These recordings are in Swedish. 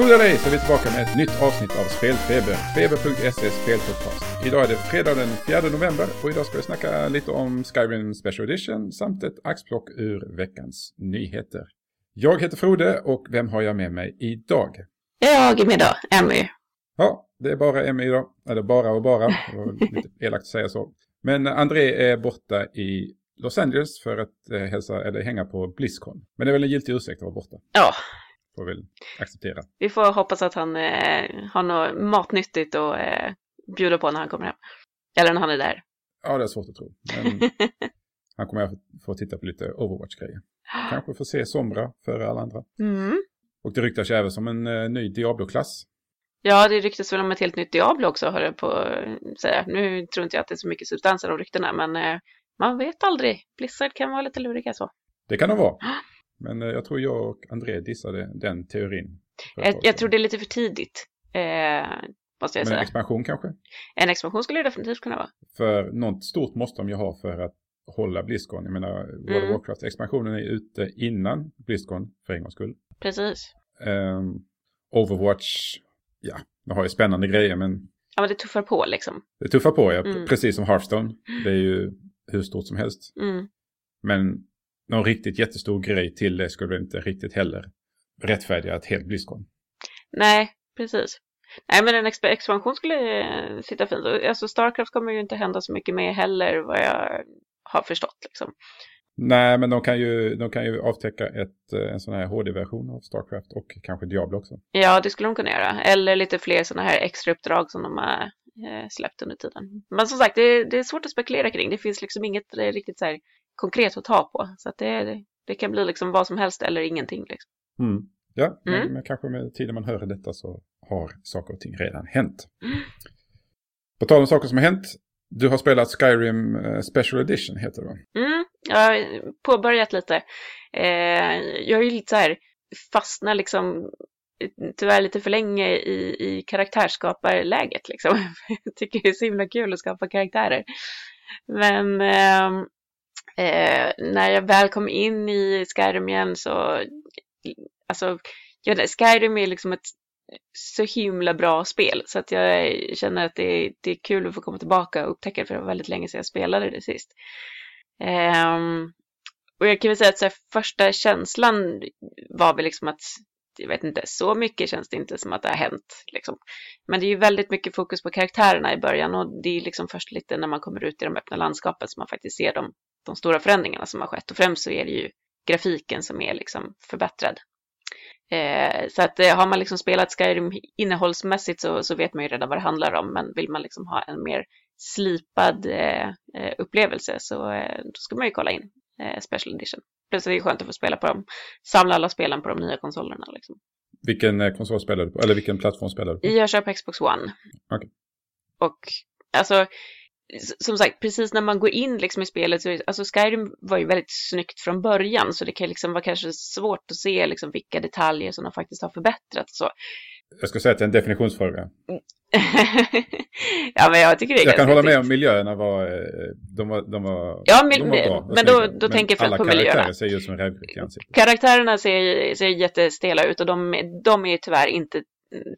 Eller ej så är vi tillbaka med ett nytt avsnitt av Spelfeber. Feber.se spelpodcast. Idag är det fredag den 4 november och idag ska vi snacka lite om Skyrim Special Edition samt ett axplock ur veckans nyheter. Jag heter Frode och vem har jag med mig idag? Jag är med då, Emmy. Ja, det är bara Emmy idag. Eller bara och bara. Lite elakt att säga så. Men André är borta i Los Angeles för att eh, hälsa, eller hänga på Blizzcon. Men det är väl en giltig ursäkt att vara borta. Ja, Får väl acceptera. vi får hoppas att han eh, har något matnyttigt att eh, bjuda på när han kommer hem. Eller när han är där. Ja, det är svårt att tro. Men han kommer att få titta på lite Overwatch-grejer. Kanske få se Sombra före alla andra. Mm. Och det ryktas ju även som en eh, ny Diablo-klass. Ja, det ryktas väl om ett helt nytt Diablo också, hör jag på att säga. Nu tror inte jag att det är så mycket substans i de ryktena, men eh, man vet aldrig. Blizzard kan vara lite luriga så. Det kan det vara. Men eh, jag tror jag och André dissade den teorin. Jag, jag tror det är lite för tidigt, eh, måste jag Men en säga. expansion kanske? En expansion skulle det definitivt kunna vara. För något stort måste de ju ha för att hålla Blizzcon. Jag menar, World of Mm. Warcraft-expansionen är ute innan Blizzcon för en gångs skull. Precis. Ehm, Overwatch, ja, det har ju spännande grejer men Ja, men det tuffar på liksom. det tuffar på, ja. Mm. Precis som Hearthstone. Det är ju hur stort som helst. Mm. Men någon riktigt jättestor grej till det skulle inte riktigt heller rättfärdiga ett helt Blizzcon. Nej, precis. Nej, men en exp- expansion skulle eh, sitta fint. Alltså Starcraft kommer ju inte hända så mycket med heller, vad jag har förstått liksom. Nej, men de kan ju, de kan ju avtäcka ett, eh, en sån här HD-version av Starcraft och kanske Diablo också. Ja, det skulle de kunna göra. Eller lite fler sådana här extra uppdrag som de har eh, släppt under tiden. Men som sagt, det, det är svårt att spekulera kring. Det finns liksom inget riktigt så här konkret att ta på. Så att det, det kan bli liksom vad som helst eller ingenting. Liksom. Mm. Ja, men, Mm. men kanske med tiden man hör detta så har saker och ting redan hänt. Mm. På tal om saker som har hänt. Du har spelat Skyrim eh, Special Edition heter det va? Mm, jag har påbörjat lite. Eh, jag är ju lite så här fastnar liksom tyvärr lite för länge i, i karaktärsskaparläget liksom. Jag tycker det är så himla kul att skapa karaktärer. Men ehm, eh, när jag väl kom in i Skyrim igen så, alltså, jag, Skyrim är liksom ett så himla bra spel så att jag känner att det är, det är kul att få komma tillbaka och upptäcka det för det var väldigt länge sedan jag spelade det sist. Eh, och jag kan väl säga att så här, första känslan var väl liksom att jag vet inte, så mycket känns det inte som att det har hänt. Liksom. Men det är ju väldigt mycket fokus på karaktärerna i början och det är liksom först lite när man kommer ut i de öppna landskapen som man faktiskt ser dem de stora förändringarna som har skett. Och främst så är det ju grafiken som är liksom förbättrad. Eh, så att eh, har man liksom spelat Skyrim innehållsmässigt så, så vet man ju redan vad det handlar om. Men vill man liksom ha en mer slipad eh, eh, upplevelse så eh, ska man ju kolla in eh, Special Edition. Plus det är skönt att få spela på dem, samla alla spelen på de nya konsolerna. Liksom. Vilken konsol spelar du på? Eller vilken plattform spelar du på? Jag kör på Xbox One. Okej. Och alltså, som sagt, precis när man går in liksom i spelet, så, alltså Skyrim var ju väldigt snyggt från början, så det kan liksom vara kanske svårt att se liksom vilka detaljer som de faktiskt har förbättrat. Så. Jag ska säga att det är en definitionsfråga. ja, men jag tycker det är Jag kan hålla med om miljöerna var, eh, de var, de var, Ja, mil- de var bra. men då- då tänker jag alla på miljöerna. karaktärer ser ju ut som i ansiktet. Karaktärerna ser, ser jättestela ut och de, de är ju tyvärr inte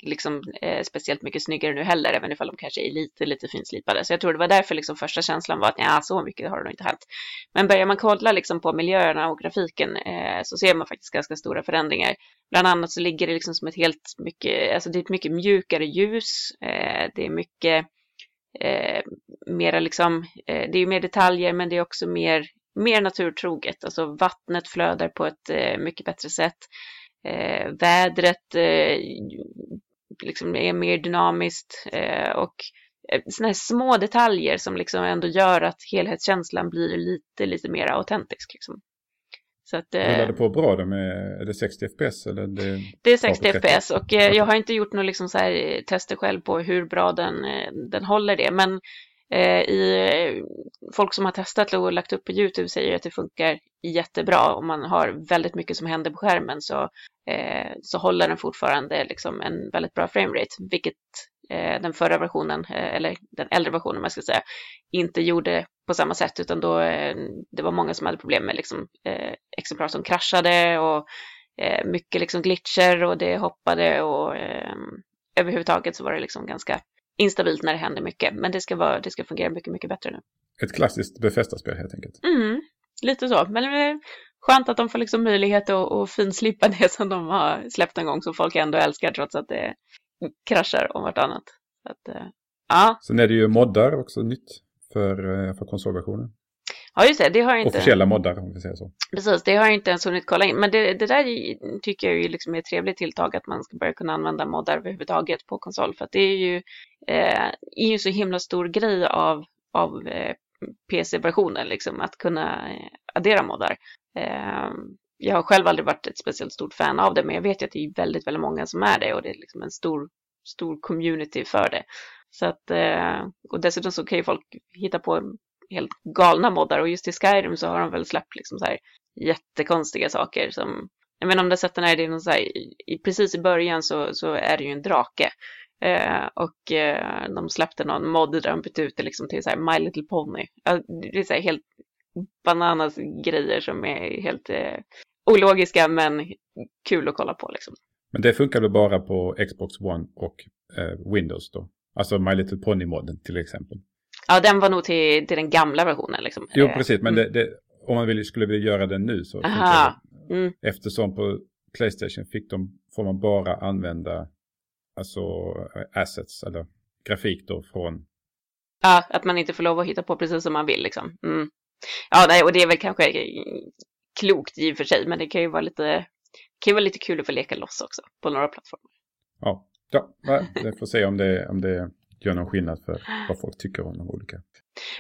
liksom, eh, speciellt mycket snyggare nu heller, även ifall de kanske är lite, lite finslipade. Så jag tror det var därför liksom första känslan var att ja, så mycket har det nog inte hänt. Men börjar man kolla liksom på miljöerna och grafiken eh, så ser man faktiskt ganska stora förändringar. Bland annat så ligger det liksom som ett helt mycket, alltså det är ett mycket mjukare ljus. Eh, det är mycket eh, mera liksom, eh, det är ju mer detaljer men det är också mer, mer naturtroget. Alltså vattnet flödar på ett eh, mycket bättre sätt. Eh, vädret eh, liksom är mer dynamiskt eh, och sådana här små detaljer som liksom ändå gör att helhetskänslan blir lite, lite mer autentisk. Liksom. Så att, eh, Rullar det på bra då med, är det 60 FPS eller? Det, det är 60 Ja, på 30. fps och eh, jag har inte gjort några liksom så här eh, tester själv på hur bra den, eh, den håller det. Men eh, Eh, i, eh, folk som har testat och lagt upp på YouTube säger att det funkar jättebra. Om man har väldigt mycket som händer på skärmen så, eh, så håller den fortfarande liksom en väldigt bra framerate. Vilket eh, den förra versionen, eh, eller den äldre versionen man ska säga, inte gjorde på samma sätt. Utan då, eh, det var många som hade problem med liksom, eh, exemplar som kraschade och eh, mycket liksom glitcher och det hoppade och eh, överhuvudtaget så var det liksom ganska instabilt när det hände mycket. Men det ska, vara, det ska fungera mycket, mycket bättre nu. Ett klassiskt Befästa-spel helt enkelt. Mm, lite så. Men det är skönt att de får liksom möjlighet att, att finslipa det som de har släppt en gång som folk ändå älskar trots att det kraschar om vartannat. Så att, eh, ja. Sen är det ju moddar också nytt för, eh, för konsolversionen. Ja, just det. Det har jag inte... Officiella moddar om vi säger så. Precis, det har jag inte ens hunnit kolla in. Men det, det där tycker jag ju liksom är ett trevligt tilltag att man ska börja kunna använda moddar överhuvudtaget på konsol. För att det är ju, eh, är ju så himla stor grej av, av eh, PC-versionen, liksom, att kunna eh, addera moddar. Eh, jag har själv aldrig varit ett speciellt stort fan av det, men jag vet ju att det är väldigt, väldigt många som är det och det är liksom en stor, stor community för det. Så att, eh, och dessutom så kan ju folk hitta på helt galna moddar och just i Skyrim så har de väl släppt liksom så här jättekonstiga saker som, jag menar om du har sett den här, det är någon så här, i, precis i början så, så är det ju en drake eh, och eh, de släppte någon mod där de bytte ut det liksom till så här My Little Pony. det är så här helt bananas grejer som är helt eh, ologiska men kul att kolla på liksom. Men det funkar väl bara på Xbox One och eh, Windows då? Alltså My Little Pony-modden till exempel. Ja, den var nog till, till den gamla versionen. Liksom. Jo, precis. Men mm. det, det, om man vill, skulle vilja göra det nu så... Mm. Eftersom på Playstation fick de, får man bara använda alltså assets eller grafik då från... Ja, att man inte får lov att hitta på precis som man vill liksom. Mm. Ja, nej, och det är väl kanske klokt i och för sig, men det kan ju vara lite, kan ju vara lite kul att få leka loss också på några plattformar. Ja, ja vi får se om det, om det gör någon skillnad för vad folk tycker om de olika.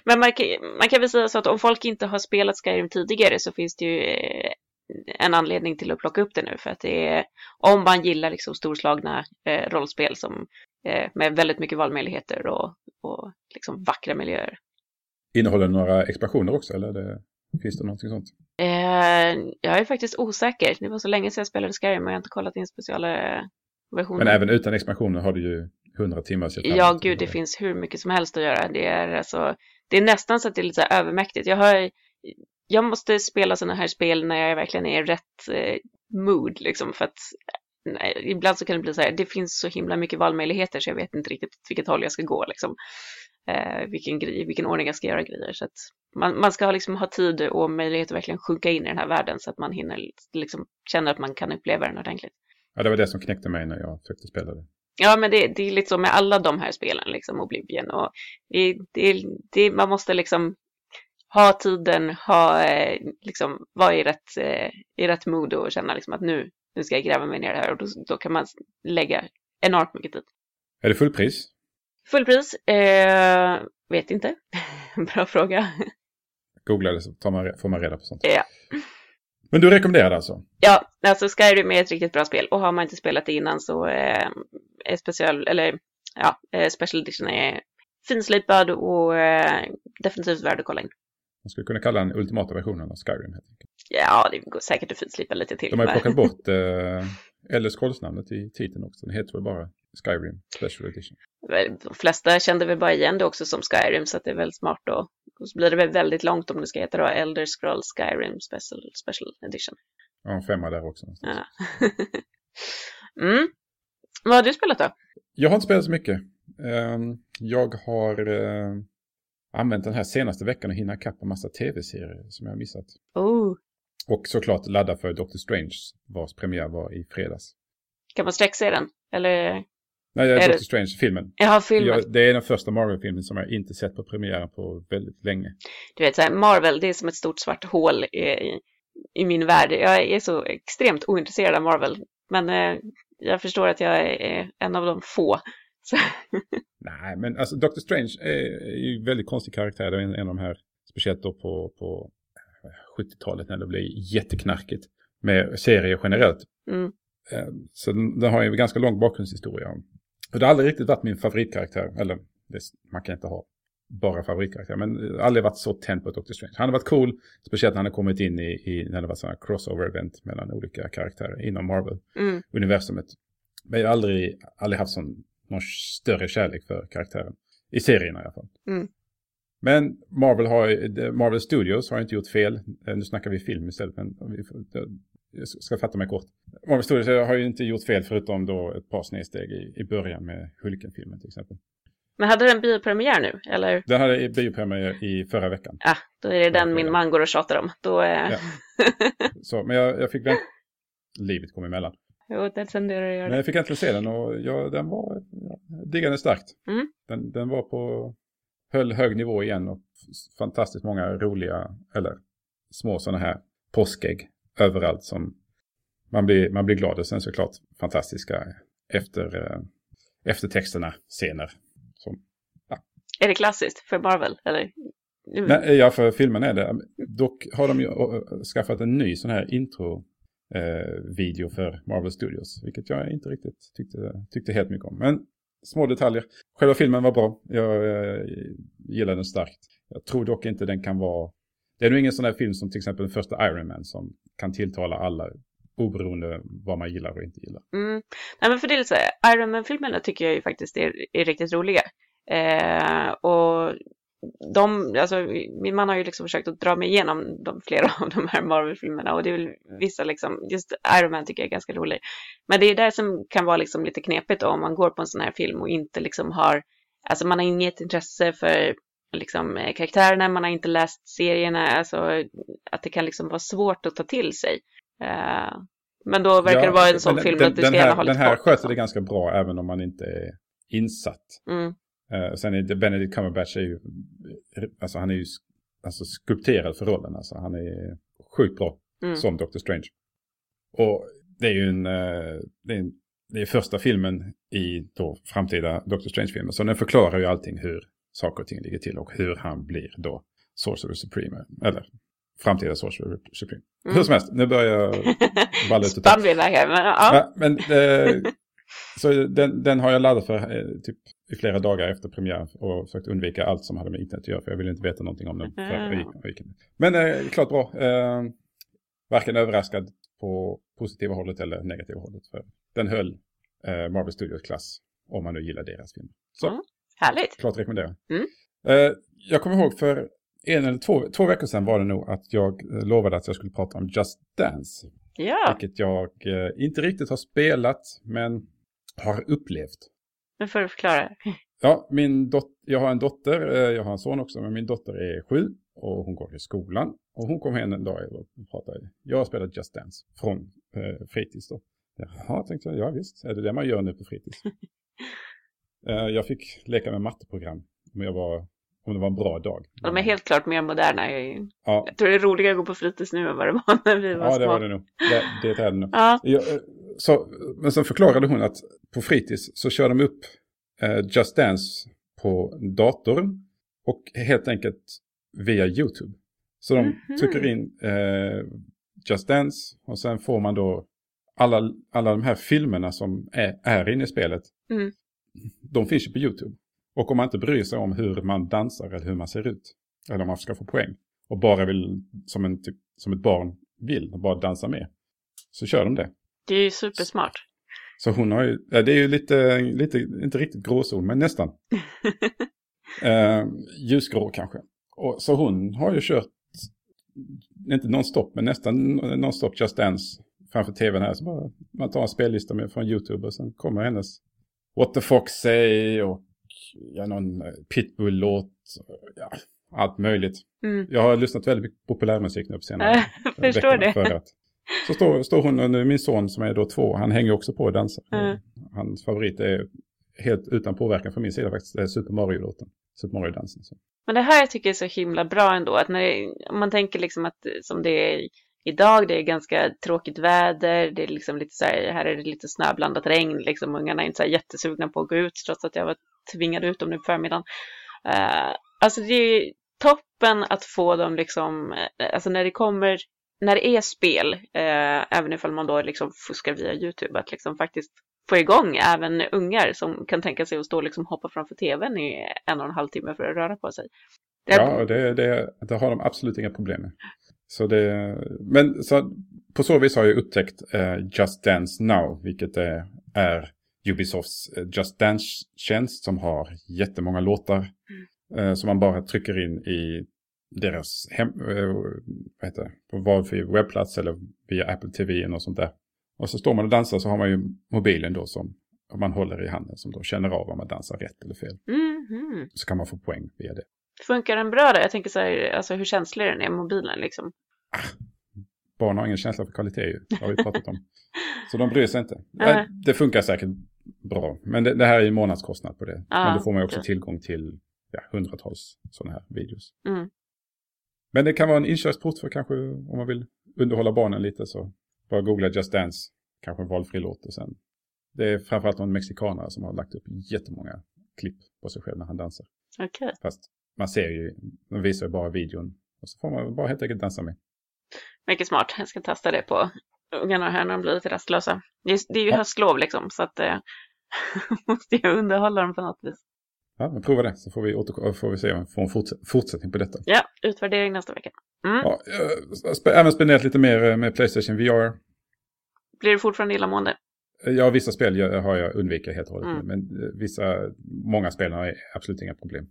Men man kan, man kan väl säga så att om folk inte har spelat Skyrim tidigare så finns det ju eh, en anledning till att plocka upp det nu för att det är om man gillar liksom storslagna eh, rollspel som eh, med väldigt mycket valmöjligheter och, och liksom vackra miljöer. Innehåller det några expansioner också eller det, finns det någonting sånt? Eh, jag är faktiskt osäker. Det var så länge sedan jag spelade Skyrim och jag har inte kollat in specialversioner. Men även utan expansioner har du ju hundra timmar. Ja, gud, det finns hur mycket som helst att göra. Det är, alltså, det är nästan så att det är lite övermäktigt. Jag, har, jag måste spela sådana här spel när jag verkligen är i rätt eh, mood, liksom, för att nej, ibland så kan det bli så här, det finns så himla mycket valmöjligheter så jag vet inte riktigt vilket håll jag ska gå, liksom. Eh, vilken, grej, vilken ordning jag ska göra grejer. Så att man, man ska liksom ha tid och möjlighet att verkligen sjunka in i den här världen så att man hinner liksom, känna att man kan uppleva den ordentligt. Ja, det var det som knäckte mig när jag försökte spela det. Ja, men det, det är lite så med alla de här spelen, liksom Oblivion. Och det, det, det, man måste liksom ha tiden, ha, eh, liksom, vara i rätt, eh, i rätt mood och känna liksom att nu, nu ska jag gräva mig ner det här. Och då, då kan man lägga enormt mycket tid. Är det fullpris? Fullpris? Eh, vet inte. Bra fråga. Googla det så man, får man reda på sånt. Ja. Men du rekommenderar det alltså? Ja, alltså Skyrim är ett riktigt bra spel och har man inte spelat det innan så eh, är special, eller ja, eh, Special Edition är finslipad och eh, definitivt värd att kolla in. Man skulle kunna kalla den ultimata versionen av Skyrim helt enkelt. Ja, det går säkert att finslipa lite till. De har ju plockat bort eh, Elder Scrolls-namnet i titeln också. Den heter väl bara Skyrim Special Edition. De flesta kände väl bara igen det också som Skyrim så att det är väldigt smart då. Och så blir det väl väldigt långt om det ska heta då Elder Scrolls Skyrim Special, Special Edition. Ja, en femma där också. Ja. mm. Vad har du spelat då? Jag har inte spelat så mycket. Ehm, jag har eh, använt den här senaste veckan att hinna ikapp en massa tv-serier som jag har missat. Oh. Och såklart ladda för Doctor Strange vars premiär var i fredags. Kan man sträckse den? Eller? Nej, det är, är Doctor Strange-filmen. Jaha, filmen. Jag, det är den första Marvel-filmen som jag inte sett på premiären på väldigt länge. Du vet, så här, Marvel, det är som ett stort svart hål i, i min värld. Jag är så extremt ointresserad av Marvel. Men eh, jag förstår att jag är en av de få. Nej, men alltså Doctor Strange är ju en väldigt konstig karaktär. Det är en, en av de här, speciellt då på, på 70-talet när det blev jätteknarkigt med serier generellt. Mm. Eh, så den, den har ju en ganska lång bakgrundshistoria. Och det har aldrig riktigt varit min favoritkaraktär. Eller man kan inte ha bara favoritkaraktär. Men aldrig varit så tänd på Doctor Strange. Han har varit cool. Speciellt när han har kommit in i, i när det var sådana crossover-event mellan olika karaktärer inom Marvel-universumet. Mm. Men jag har aldrig, aldrig haft sån, någon större kärlek för karaktären. I serierna i alla fall. Mm. Men Marvel, har, Marvel Studios har inte gjort fel. Eh, nu snackar vi film istället. Men jag ska fatta mig kort. Marvel Studios har ju inte gjort fel förutom då ett par snedsteg i, i början med Hulken-filmen till exempel. Men hade den biopremiär nu, eller? Den hade biopremiär i förra veckan. Ja, då är det den min man går och tjatar om. Då är... Ja. Så, men jag, jag fick vänta. Livet kom emellan. Jo, det tenderar att göra Men jag fick äntligen se den och ja, den var ja, diggande starkt. Mm. Den, den var på, höll hög nivå igen och fantastiskt många roliga, eller små sådana här påskägg överallt som man blir, man blir glad. Och sen såklart fantastiska efter, eh, eftertexterna, scener. Som, ja. Är det klassiskt för Marvel? Eller? Nej, ja, för filmen är det. Dock har de ju skaffat en ny sån här intro eh, video för Marvel Studios. Vilket jag inte riktigt tyckte, tyckte helt mycket om. Men små detaljer. Själva filmen var bra. Jag eh, jag gillar den starkt. Jag tror dock inte den kan vara... Det är nog ingen sån här film som till exempel den första Iron Man som kan tilltala alla oberoende vad man gillar och inte gillar. Mm. Nej men för det är så här, Iron Man-filmerna tycker jag ju faktiskt är, är riktigt roliga. Eh, och de, alltså, min man har ju liksom försökt att dra mig igenom de, flera av de här Marvel-filmerna och det är väl vissa liksom, just Iron Man tycker jag är ganska rolig. Men det är det som kan vara liksom lite knepigt då, om man går på en sån här film och inte liksom har, alltså man har inget intresse för liksom karaktärerna, man har inte läst serierna, alltså att det kan liksom vara svårt att ta till sig. Uh, men då verkar ja, det vara en sån film den, att du ska gärna ha lite Den här sköter liksom. det ganska bra även om man inte är insatt. Mm. Uh, sen är det Benedict Cumberbatch är ju, alltså han är ju alltså, skulpterad för rollen. Alltså han är sjukt bra mm. som Doctor Strange. Och det är ju en, uh, det är, en, det är första filmen i då framtida Doctor Strange-filmer. Så den förklarar ju allting hur saker och ting ligger till och hur han blir då Sorcerer Supreme. Eller framtida Sorcerer Supreme. Mm. Hur som helst, nu börjar jag balla ut. Spann vi men ja. ja men, eh, så den, den, har jag laddat för eh, typ i flera dagar efter premiär och försökt undvika allt som hade med internet att göra för jag ville inte veta någonting om den. Mm. Men eh, klart bra. Eh, varken överraskad på positiva hållet eller negativa hållet. För den höll eh, Marvel Studios klass om man nu gillar deras film. Så, mm. Härligt. Klart rekommendera. Mm. Eh, jag kommer ihåg för en eller två, två veckor sedan var det nog att jag lovade att jag skulle prata om Just Dance. Ja. Vilket jag eh, inte riktigt har spelat men har upplevt. Nu får du förklara. Ja, min dot jag har en dotter, eh, jag har en son också, men min dotter är sju och hon går i skolan. Och hon kom hem en dag och pratade, jag har spelat Just Dance från eh, fritids då. Jaha, tänkte jag, ja visst, är det det man gör nu på fritids? eh, jag fick leka med matteprogram om, jag var, om det var en bra dag. De är helt klart mer moderna. Jag, ja. jag tror det är roligare att gå på fritids nu än vad det var när vi var små. Ja, det var det nog. Det, det är det nog. Ja. Jag, eh, så, men sen förklarade hon att på fritids så kör de upp eh, Just Dance på datorn och helt enkelt via YouTube. Så de mm -hmm. trycker in eh, Just Dance och sen får man då alla, alla de här filmerna som är, är inne i spelet. Mm. De finns ju på YouTube. Och om man inte bryr sig om hur man dansar eller hur man ser ut. Eller om man ska få poäng. Och bara vill, som, en, typ, som ett barn vill, bara dansa med. Så kör de det. Det är ju supersmart. Så hon har ju, det är ju lite, lite inte riktigt gråzon, men nästan. eh, ljusgrå kanske. Och, så hon har ju kört, inte nonstop, men nästan nonstop Just Dance framför tvn här. Så bara, man tar en spellista med från YouTube och sen kommer hennes What the Fox Say och ja, någon eh, Pitbull-låt. Ja, allt möjligt. Mm. Jag har lyssnat väldigt mycket populärmusik nu på senare Jag förstår det. För att, så står, står hon och nu min son som är då två, han hänger också på och dansar. Mm. Hans favorit är helt utan påverkan från min sida faktiskt, är Super Mario-låten. Super Mario-dansen. Men det här jag tycker är så himla bra ändå, att när det, om man tänker liksom att som det är idag, det är ganska tråkigt väder, det är liksom lite så här, här är det lite snöblandat regn, liksom ungarna är inte så jättesugna på att gå ut trots att jag var tvingad ut dem nu på förmiddagen. Uh, alltså det är toppen att få dem liksom, eh, alltså när det kommer när det är spel, eh, även ifall man då liksom fuskar via YouTube, att liksom faktiskt få igång även ungar som kan tänka sig att stå och liksom hoppa framför tvn i en och en halv timme för att röra på sig. Det ja, det, det, det har de absolut inga problem med. Så det, men så, på så vis har jag upptäckt eh, Just Dance Now, vilket är, är Ubisofts eh, Just Dance-tjänst som har jättemånga låtar. Mm. Eh, som man bara trycker in i deras hem, eh, vad heter det, på valfri webbplats eller via Apple TV eller något sånt där. Och så står man och dansar så har man ju mobilen då som man håller i handen som då känner av om man dansar rätt eller fel. Mhm. Så kan man få poäng via det. Funkar den bra då? Jag tänker så här, alltså hur känslig den är, mobilen liksom. Barn har ingen känsla för kvalitet ju, det har vi pratat om. Så de bryr sig inte. Nej. Det funkar säkert bra, men det, det här är ju månadskostnad på det. Ja, men då får man ju också okej. tillgång till ja, hundratals sådana här videos. Mm. Men det kan vara en inkörsport för kanske om man vill underhålla barnen lite så bara googla Just Dance, kanske en valfri låt och sen. Det är framförallt någon mexikanare som har lagt upp jättemånga klipp på sig själv när han dansar. Okej. Fast man ser ju, de visar ju bara videon och så får man bara helt enkelt dansa med. Mycket smart. Jag ska testa det på ungarna här när de blir lite rastlösa. Det är, ju höstlov liksom, så att eh, måste jag underhålla dem på något vis. Ja, men prova det så får vi, får vi se om vi får en forts- fortsättning på detta. Ja, utvärdering nästa vecka. Mm. Ja, jag har spe- även spenderat lite mer eh, med Playstation VR. Blir du fortfarande illamående? Ja, vissa spel har jag undvikit helt och hållet. Mm. Men eh, vissa, många spel har absolut inga problem.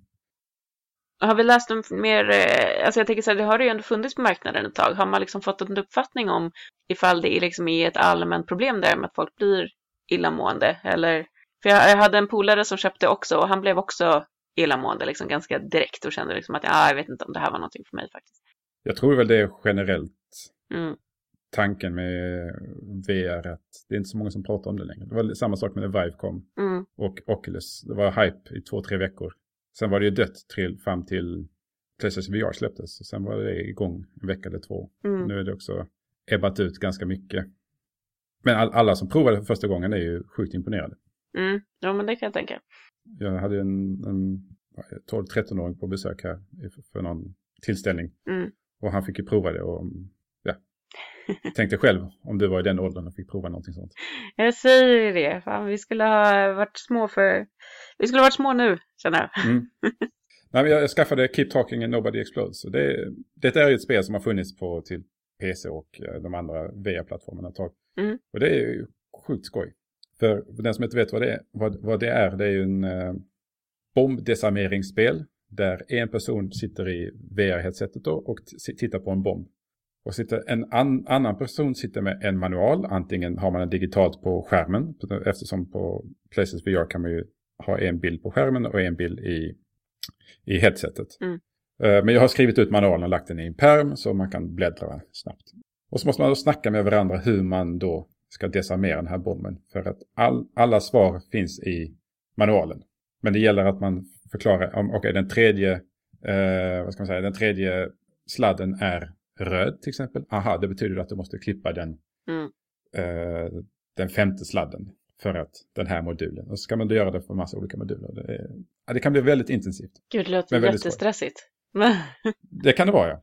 Har vi läst om mer, eh, alltså jag tänker så här, det har ju ändå funnits på marknaden ett tag. Har man liksom fått en uppfattning om ifall det är liksom är ett allmänt problem där med att folk blir illamående? Eller, för jag, jag hade en polare som köpte också och han blev också illamående liksom ganska direkt och kände liksom att ah, jag vet inte om det här var någonting för mig faktiskt. Jag tror väl det är generellt Mm, tanken med VR att det är inte så många som pratar om det längre. Det var samma sak med när Vive kom mm, och Oculus. Det var hype i två, tre veckor. Sen var det ju dött till, fram till Playstation VR släpptes. Och sen var det igång en vecka eller två. mm. Nu är det också ebbat ut ganska mycket. Men all, alla som provade för första gången är ju sjukt imponerade. Mm. Ja, men det kan jag tänka. Jag hade en, en 12-13-åring på besök här för någon tillställning. Mm. Och han fick ju prova det och ja. Tänkte själv om du var i den åldern och fick prova någonting sånt. Jag säger ju det. Fan, vi skulle ha varit små för... Vi skulle ha varit små nu, känner jag. Mm. Nej, men jag, skaffade Keep Talking and Nobody Explodes. Det, det är ju ett spel som har funnits på till PC och eh, de andra VR-plattformarna ett tag. Mm. Och det är ju sjukt skoj. För den som inte vet vad det är, vad, vad det är, det är ju en eh, bombdesarmeringsspel. Där en person sitter i VR-headsetet och tittar på en bomb. Och sitter en an, annan person sitter med en manual. Antingen har man den digitalt på skärmen. Eftersom på Playstation VR kan man ju ha en bild på skärmen och en bild i, i headsetet. Mm. Eh, Men jag har skrivit ut manualen och lagt den i en perm så man kan bläddra snabbt. Och så måste man då snacka med varandra hur man då ska desarmera den här bomben. För att all, alla svar finns i manualen. Men det gäller att man förklarar om okej den tredje, eh, vad ska man säga, den tredje sladden är röd till exempel. Aha, det betyder att du måste klippa den, Mm. eh, den femte sladden för att den här modulen. Och så ska man då göra det för massa olika moduler. Det, är, ja, det kan bli väldigt intensivt. Gud, det låter jättestressigt. Det kan det vara ja.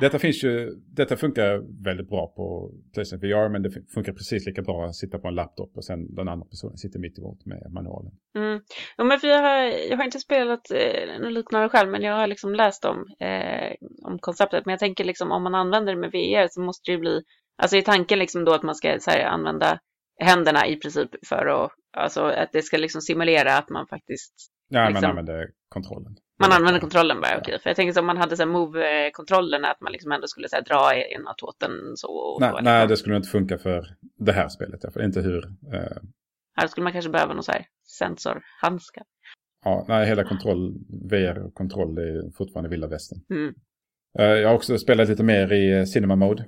Detta, finns ju, detta funkar väldigt bra på Playstation VR men det funkar precis lika bra att sitta på en laptop och sen den andra personen sitter mitt emot med manualen. Mm. Ja, men för jag, har, jag har inte spelat eh, något liknande själv, men jag har liksom läst om, eh, om konceptet. Men jag tänker liksom om man använder det med VR så måste det ju bli, alltså är tanken liksom då att man ska här, använda händerna i princip för att, alltså att det ska liksom simulera att man faktiskt, Ja, Liksom. man använder kontrollen. Man använder kontrollen bara, okej. För jag tänker om man hade så move-kontrollerna, att man liksom ändå skulle så här, dra ena tåten så och Nej, nej, liksom. det skulle inte funka för det här spelet. För inte hur... Eh, Här skulle man kanske behöva någon så här sensorhandskar. ja, nej, hela kontroll, VR och kontroll är fortfarande vilda västern. Mm. Eh, jag har också spelat lite mer i eh, Cinema Mode.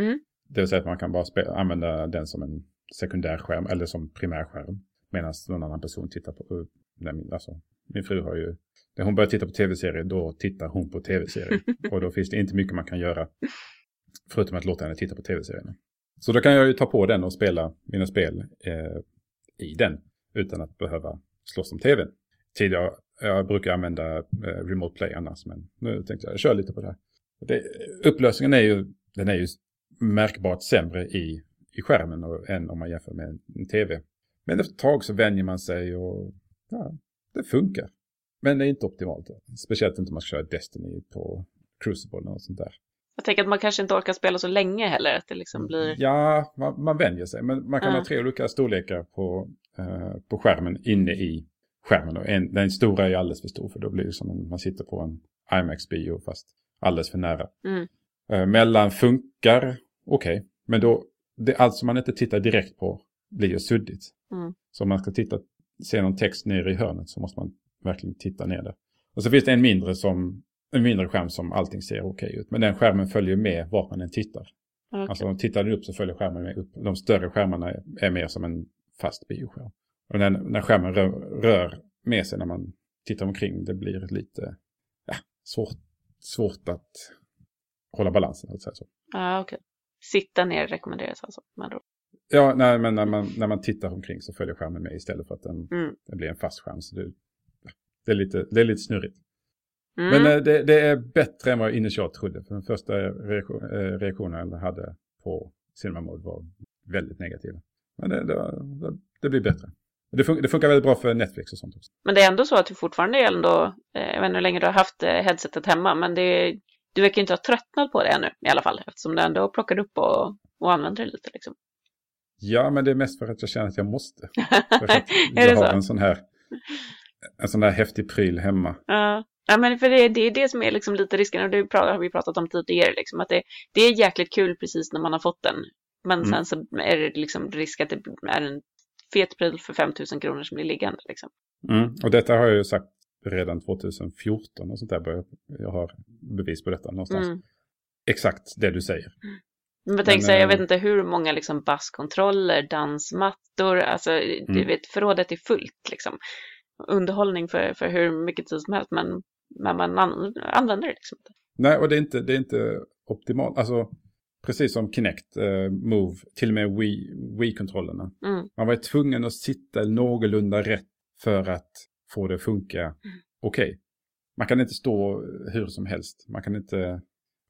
Mm. Det vill säga att man kan bara spe- använda den som en sekundär skärm eller som primärskärm. Medan någon annan person tittar på... Uh, nej, alltså, min fru har ju... När hon börjar titta på tv-serier då tittar hon på tv-serier. och då finns det inte mycket man kan göra. Förutom att låta henne titta på tv-serierna. Så då kan jag ju ta på den och spela mina spel eh, i den. Utan att behöva slåss om tvn. Tidigare, jag brukar använda eh, Remote Play annars. Men nu tänkte jag, jag kör lite på det här. Det, upplösningen är ju, den är ju märkbart sämre i, i skärmen och, än om man jämför med en, en tv. Men efter ett tag så vänjer man sig och ja, det funkar. Men det är inte optimalt. Speciellt inte om man ska köra Destiny på Crucible och sånt där. Jag tänker att man kanske inte orkar spela så länge heller, att det liksom blir... Ja, man, man vänjer sig. Men man kan Ja. ha tre olika storlekar på, eh, på skärmen inne i skärmen. Och en, den stora är alldeles för stor för då blir det som om man sitter på en IMAX-bio fast alldeles för nära. Mm. Eh, mellan funkar okej, okay, men då, det, allt som man inte tittar direkt på blir ju suddigt. Mm. Så om man ska titta, se någon text nere i hörnet så måste man verkligen titta ner där. Och så finns det en mindre, som, en mindre skärm som allting ser okej ut. Men den skärmen följer med vart man än tittar. Okay. Alltså tittar du upp så följer skärmen med upp. De större skärmarna är, mer som en fast bioskärm. Och när, när skärmen rör, rör med sig när man tittar omkring, det blir lite ja, svårt, svårt att hålla balansen. Att säga så. Ja, okej. Okay. Sitta ner rekommenderas alltså. Men då. Ja, nej, men när man, när man tittar omkring så följer skärmen med istället för att den, mm. den blir en fast skärm. Så det, det, är, lite, det är lite snurrigt. Mm. Men eh, det, det, är bättre än vad jag initialt trodde. För den första reaktion, eh, reaktionen jag hade på Cinema Mode var väldigt negativ. Men det, det, det blir bättre. Det, fun det, funkar väldigt bra för Netflix och sånt också. Men det är ändå så att du fortfarande är ändå, eh, jag vet inte hur länge du har haft headsetet hemma, men det, du verkar inte ha tröttnat på det ännu i alla fall, eftersom du ändå plockar upp och, och använder det lite liksom. Ja, men det är mest för att jag känner att jag måste. För att jag har en sån här en sån där häftig pryl hemma. Ja, ja men för det, det är det som är liksom lite risken och det har vi pratat om tidigare, liksom, att det, det är jäkligt kul precis när man har fått den. Men Mm. sen så är det liksom risk att det är en fet pryl för 5000 kronor som blir liggande. Liksom. Mm. Och detta har jag ju sagt redan 2014 och sånt där. Jag har bevis på detta någonstans. Mm. Exakt det du säger. Men tänk så här, jag eh, vet inte hur många liksom basskontroller, dansmattor, alltså du Mm. vet förrådet är fullt liksom. Underhållning för, för hur mycket tid som helst men, men man an, använder det liksom inte. Nej, och det är inte, det är inte optimalt. Alltså, precis som Kinect, eh, Move, till och med Wii- Wii-kontrollerna. Mm. Man var tvungen att sitta någorlunda rätt för att få det att funka okej. Man kan inte stå hur som helst. Man kan inte...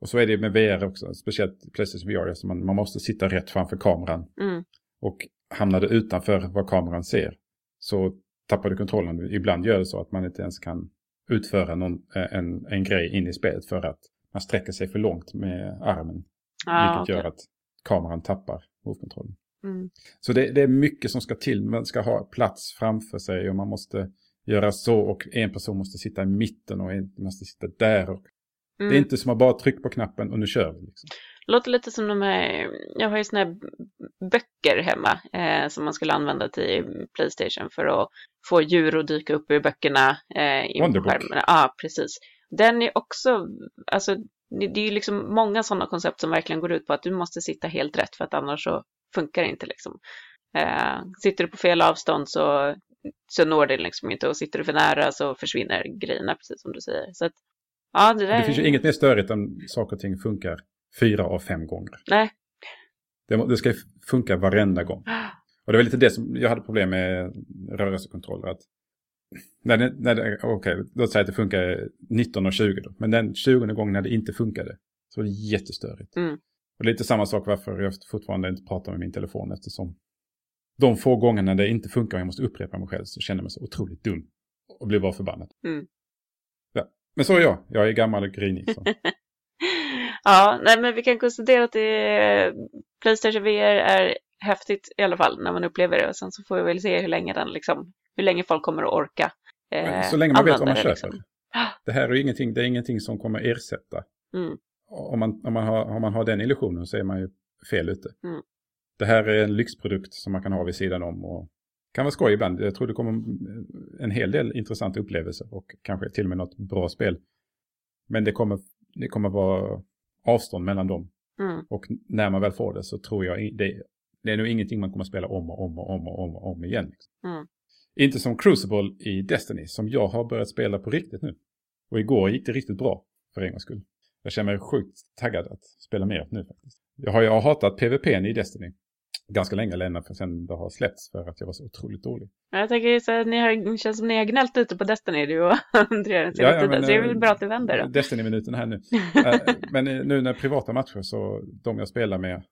Och så är det med VR också, speciellt Playstation VR. Så man, man måste sitta rätt framför kameran. Mm. Och hamnar det utanför vad kameran ser så tappar du kontrollen. Ibland gör det så att man inte ens kan utföra någon, eh, en, en grej in i spelet för att man sträcker sig för långt med armen. Ah, vilket okej. gör att kameran tappar move-kontrollen. Mm. Så det, det är mycket som ska till. Man ska ha plats framför sig och man måste göra så och en person måste sitta i mitten och en måste sitta där. Och Mm. Det är inte som att bara trycka på knappen och nu kör vi. Liksom. Låter lite som de här, jag har ju såna här böcker hemma eh, som man skulle använda till Playstation för att få djur att dyka upp ur böckerna eh, Wonderbook. Ja, precis. Den är också, alltså det det är ju liksom många sådana koncept som verkligen går ut på att du måste sitta helt rätt för att annars så funkar det inte liksom. Eh, sitter du på fel avstånd så, så når det liksom inte och sitter du för nära så försvinner grejerna precis som du säger. Så att, ja, det där Det finns ju inget mer störigt än saker och ting funkar fyra av fem gånger. Nej. Det, det ska funka varenda gång. Och det var lite det som jag hade problem med rörelsekontroller. Att när det, när det, okej, låt säga att det funkar 19 och 20 då. Men den 20 gången när det inte funkade så var det jättestörigt. Mm. Och lite samma sak varför jag fortfarande inte pratar med min telefon eftersom de få gångerna det inte funkar och jag måste upprepa mig själv så känner jag mig så otroligt dum. Och blir bara förbannad. Mm. Ja. Men så är jag. Jag är gammal och grinig. Ja, nej, men vi kan konstatera att det Playstation VR är häftigt i alla fall när man upplever det. Och sen så får vi väl se hur länge den liksom, hur länge folk kommer att orka. Eh, så länge man vet vad man köper. liksom. Det här är ingenting, det är ingenting som kommer ersätta. Mm. Om man, om, man har, om man har den illusionen så är man ju fel ute. Mm. Det här är en lyxprodukt som man kan ha vid sidan om. Och kan vara skoj ibland. Jag tror det kommer en hel del intressanta upplevelser och kanske till och med något bra spel. Men det kommer, det kommer vara avstånd mellan dem. Mm. Och när man väl får det så tror jag det, det är nog ingenting man kommer spela om och om och om och om och om igen. Liksom. Mm. Inte som Crucible i Destiny som jag har börjat spela på riktigt nu. Och igår gick det riktigt bra för en gångs skull. Jag känner mig sjukt taggad att spela mer nu faktiskt. Jag har ju hatat PVP i Destiny ganska länge, eller ända för sen det har släppts för att jag var så otroligt dålig. Jag tänker så ni har, det känns som ni har gnällt lite på Destiny du och Andreas. Ja, Ja, ja, men, så det är eh, väl bra att det vänder då. Destiny-minuten här nu. Eh, Men eh, nu när privata matcher så de jag spelar med,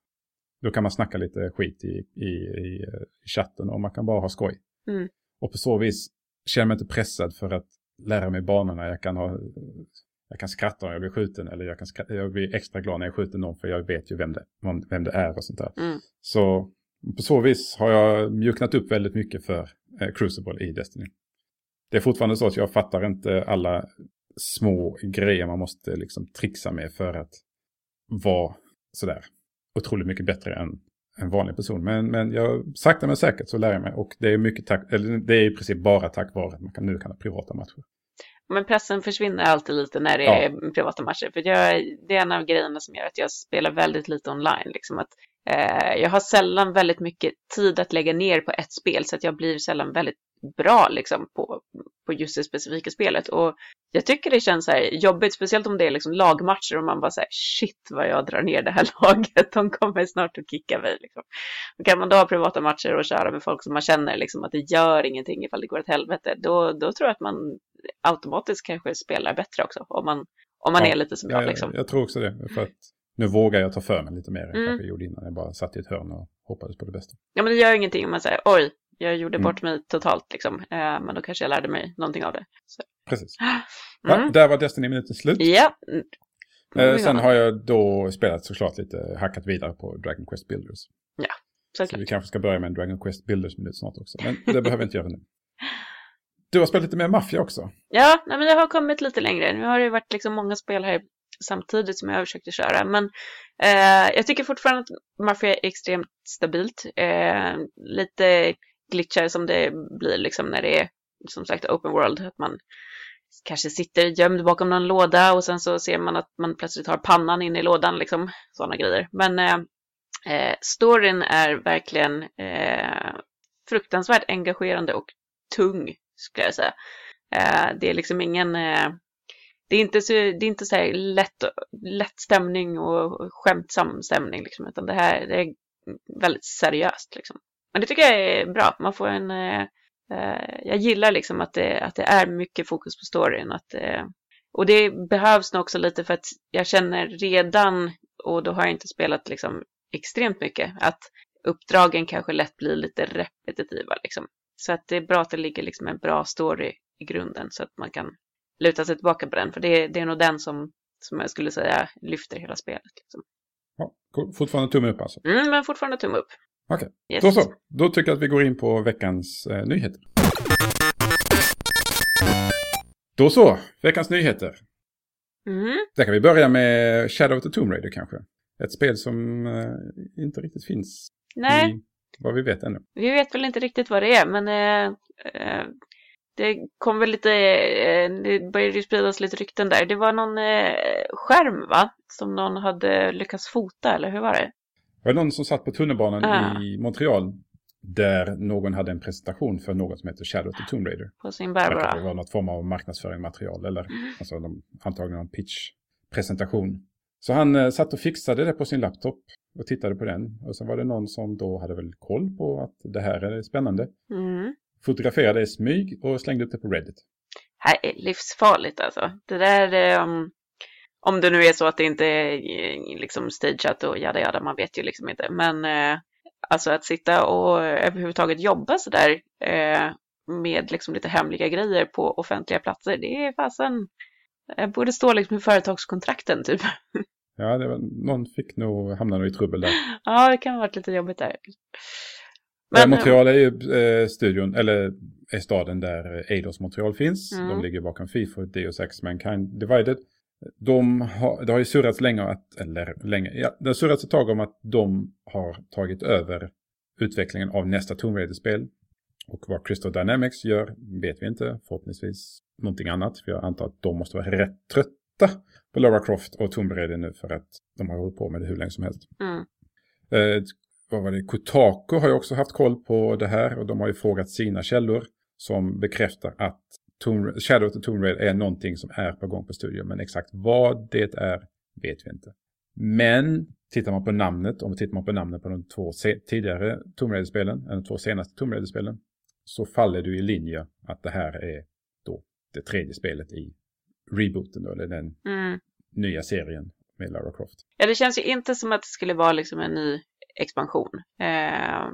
då kan man snacka lite skit i, i, eh, i chatten och man kan bara ha skoj. Mm. Och på så vis känner jag mig inte pressad för att lära mig banorna. Jag kan, ha, jag kan skratta om jag blir skjuten eller jag, kan skratta, jag blir extra glad när jag skjuter någon för jag vet ju vem det, vem det är och sånt där. Mm. Så på så vis har jag mjuknat upp väldigt mycket för eh, Crucible i Destiny. Det är fortfarande så att jag fattar inte alla små grejer man måste liksom trixa med för att vara sådär otroligt mycket bättre än en vanlig person. Men, men jag, sakta men säkert så lär jag mig och det är mycket tack, eller det är i princip bara tack vare att man kan, nu kan ha privata matcher. Men pressen försvinner alltid lite när det ja. är privata matcher. För jag, det är en av grejerna som gör att jag spelar väldigt lite online. Liksom att, eh, jag har sällan väldigt mycket tid att lägga ner på ett spel så att jag blir sällan väldigt bra liksom, på, på just det specifika spelet. Och jag tycker det känns så här jobbigt, speciellt om det är liksom lagmatcher och man bara säger shit vad jag drar ner det här laget, de kommer snart att kicka mig. Liksom. Och kan man då ha privata matcher och köra med folk som man känner liksom, att det gör ingenting ifall det går åt helvete, då, då tror jag att man automatiskt kanske spelar bättre också, om man, om man ja, är lite som jag. Liksom. Jag, jag tror också det, för att nu vågar jag ta för mig lite mer än mm. jag gjorde innan. Jag bara satt i ett hörn och hoppades på det bästa. Ja, men det gör ingenting om man säger oj, jag gjorde mm. bort mig totalt liksom. Eh, men då kanske jag lärde mig någonting av det. Så. Precis. Mm. Ja, där var Destiny-minuten slut. Ja. Eh, sen har jag då spelat såklart lite hackat vidare på Dragon Quest Builders. Ja, såklart. Så vi kanske ska börja med en Dragon Quest Builders-minut snart också. Men det behöver vi inte göra nu. Du har spelat lite mer Mafia också. Ja, nej, men jag har kommit lite längre. Nu har det varit liksom många spel här samtidigt som jag har försökt att köra. Men eh, jag tycker fortfarande att Mafia är extremt stabilt. Eh, lite glitchar som det blir liksom när det är som sagt open world. Att man kanske sitter gömd bakom någon låda och sen så ser man att man plötsligt har pannan in i lådan, liksom sådana grejer. Men eh, eh, storyn är verkligen eh, fruktansvärt engagerande och tung, skulle jag säga. Eh, det är liksom ingen, eh, det är inte så, det är inte så här lätt, lätt stämning och skämtsam stämning, liksom, utan det här det är väldigt seriöst. Liksom. Men det tycker jag är bra. Man får en... Eh, eh, jag gillar liksom att det, att det är mycket fokus på storyn. Att, eh, och det behövs nog också lite för att jag känner redan, och då har jag inte spelat liksom extremt mycket, att uppdragen kanske lätt blir lite repetitiva. Liksom. Så att det är bra att det ligger liksom en bra story i grunden så att man kan luta sig tillbaka på den. För det, det är nog den som, som jag skulle säga lyfter hela spelet. Liksom. Ja, fortfarande tumme upp alltså? Mm, men fortfarande tumme upp. Okej, okay. yes. då så. Då tycker jag att vi går in på veckans eh, nyheter. Då så, veckans nyheter. Mm. Där kan vi börja med Shadow of the Tomb Raider kanske. Ett spel som eh, inte riktigt finns Nej. i vad vi vet ännu. Vi vet väl inte riktigt vad det är, men eh, eh det kom väl lite, eh, det började ju spridas lite rykten där. Det var någon eh, skärm va? Som någon hade lyckats fota, eller hur var det? Det var någon som satt på tunnelbanan ah. i Montreal där någon hade en presentation för något som heter Shadow the Tomb Raider. På sin Barbara. Det var något form av marknadsföringsmaterial eller mm. alltså de, antagligen en pitch-presentation. Så han eh, satt och fixade det på sin laptop och tittade på den. Och sen var det någon som då hade väl koll på att det här är spännande. Mm. Fotograferade i smyg och slängde upp det på Reddit. Det här är livsfarligt alltså. Det där, um, om det nu är så att det inte är eh, liksom stageat och jada jada, man vet ju liksom inte. Men eh, alltså att sitta och överhuvudtaget jobba sådär eh, med liksom lite hemliga grejer på offentliga platser, det är fasen, det borde stå liksom i företagskontrakten typ. Ja, det var, någon fick nog, hamna nog i trubbel där. ja, det kan ha varit lite jobbigt där. Men, eh, Montreal är ju eh, studion, eller är staden där Eidos Montreal finns. Mm. De ligger bakom FIFA, Deus Ex Mankind Divided de har, det har ju surrats länge, att, eller länge, ja, det har surrats ett tag om att de har tagit över utvecklingen av nästa Tomb Raider-spel. Och vad Crystal Dynamics gör vet vi inte, förhoppningsvis någonting annat. För jag antar att de måste vara rätt trötta på Lara Croft och Tomb Raider nu för att de har hållit på med det hur länge som helst. Mm. Eh, vad var det? Kotaku har ju också haft koll på det här och de har ju frågat sina källor som bekräftar att Tomb, Shadow of the Tomb Raider är någonting som är på gång på studion. Men exakt vad det är vet vi inte. Men tittar man på namnet, om vi tittar man på namnet på de två tidigare Tomb Raider-spelen, de två senaste Tomb Raider-spelen, så faller du i linje att det här är då det tredje spelet i rebooten då, eller den mm. nya serien med Lara Croft. Ja, det känns ju inte som att det skulle vara liksom en ny expansion. Eh,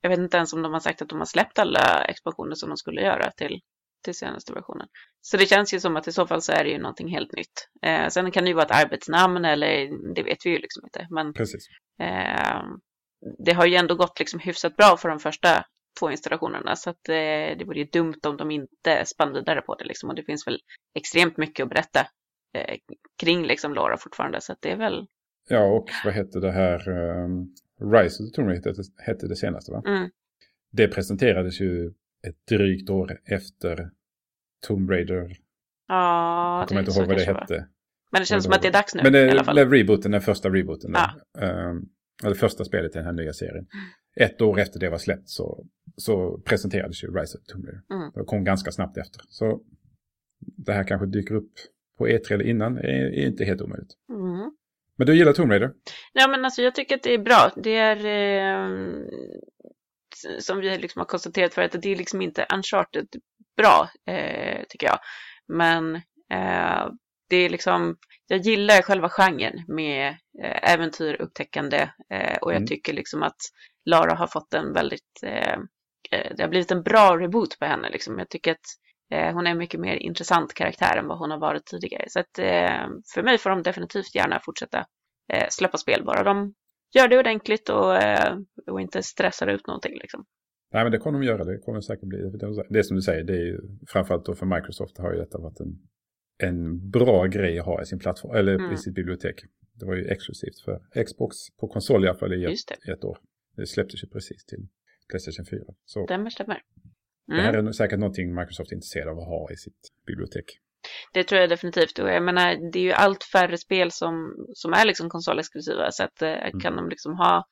jag vet inte ens om de har sagt att de har släppt alla expansioner som de skulle göra till till senaste versionen. Så det känns ju som att i så fall så är det ju någonting helt nytt. Eh, sen kan det ju vara ett arbetsnamn eller det vet vi ju liksom inte. Men. Eh, det har ju ändå gått liksom hyfsat bra för de första två installationerna så att eh, det vore ju dumt om de inte spann vidare på det liksom och det finns väl extremt mycket att berätta eh, kring liksom Laura fortfarande så att det är väl... Ja och vad hette det här, um, Rise of the Tomb Raider hette, hette det senaste va? Mm. Det presenterades ju ett drygt år efter Tomb Raider. Ja, jag kommer inte ihåg vad det hette. Men det känns som att det är dags nu Men det fall. blev rebooten, den första rebooten. Ja. Um, det första spelet i den här nya serien. Ett år efter det var släppt så, så presenterades ju Rise of Tomb Raider. Mm. Det kom ganska snabbt efter. Så det här kanske dyker upp på E3 eller innan är, är inte helt omöjligt. Mm. Men du gillar Tomb Raider? Ja, men alltså jag tycker att det är bra. Det är eh, som vi liksom har konstaterat för att det är liksom inte Uncharted bra, eh, tycker jag. Men eh, det är liksom, jag gillar själva genren med eh, äventyr, upptäckande eh, och jag Mm. tycker liksom att Lara har fått en väldigt, eh, det har blivit en bra reboot på henne liksom. Jag tycker att hon är en mycket mer intressant karaktär än vad hon har varit tidigare. Så att för mig får de definitivt gärna fortsätta släppa spel bara de gör det ordentligt och, eh, och inte stressar ut någonting liksom. Nej men det kommer de göra, det kommer säkert bli. Det, som du säger, det är ju framförallt då för Microsoft har ju detta varit en, en bra grej att ha i sin plattform, eller Mm. i sitt bibliotek. Det var ju exklusivt för Xbox på konsol i alla fall i ett, ett år. Det släpptes ju precis till Playstation 4. Så Stämmer, stämmer. det här Mm. är säkert någonting Microsoft är intresserad av att ha i sitt bibliotek. Det tror jag definitivt. Och jag menar, det är ju allt färre spel som, som är liksom konsolexklusiva. Så att eh, kan de liksom ha...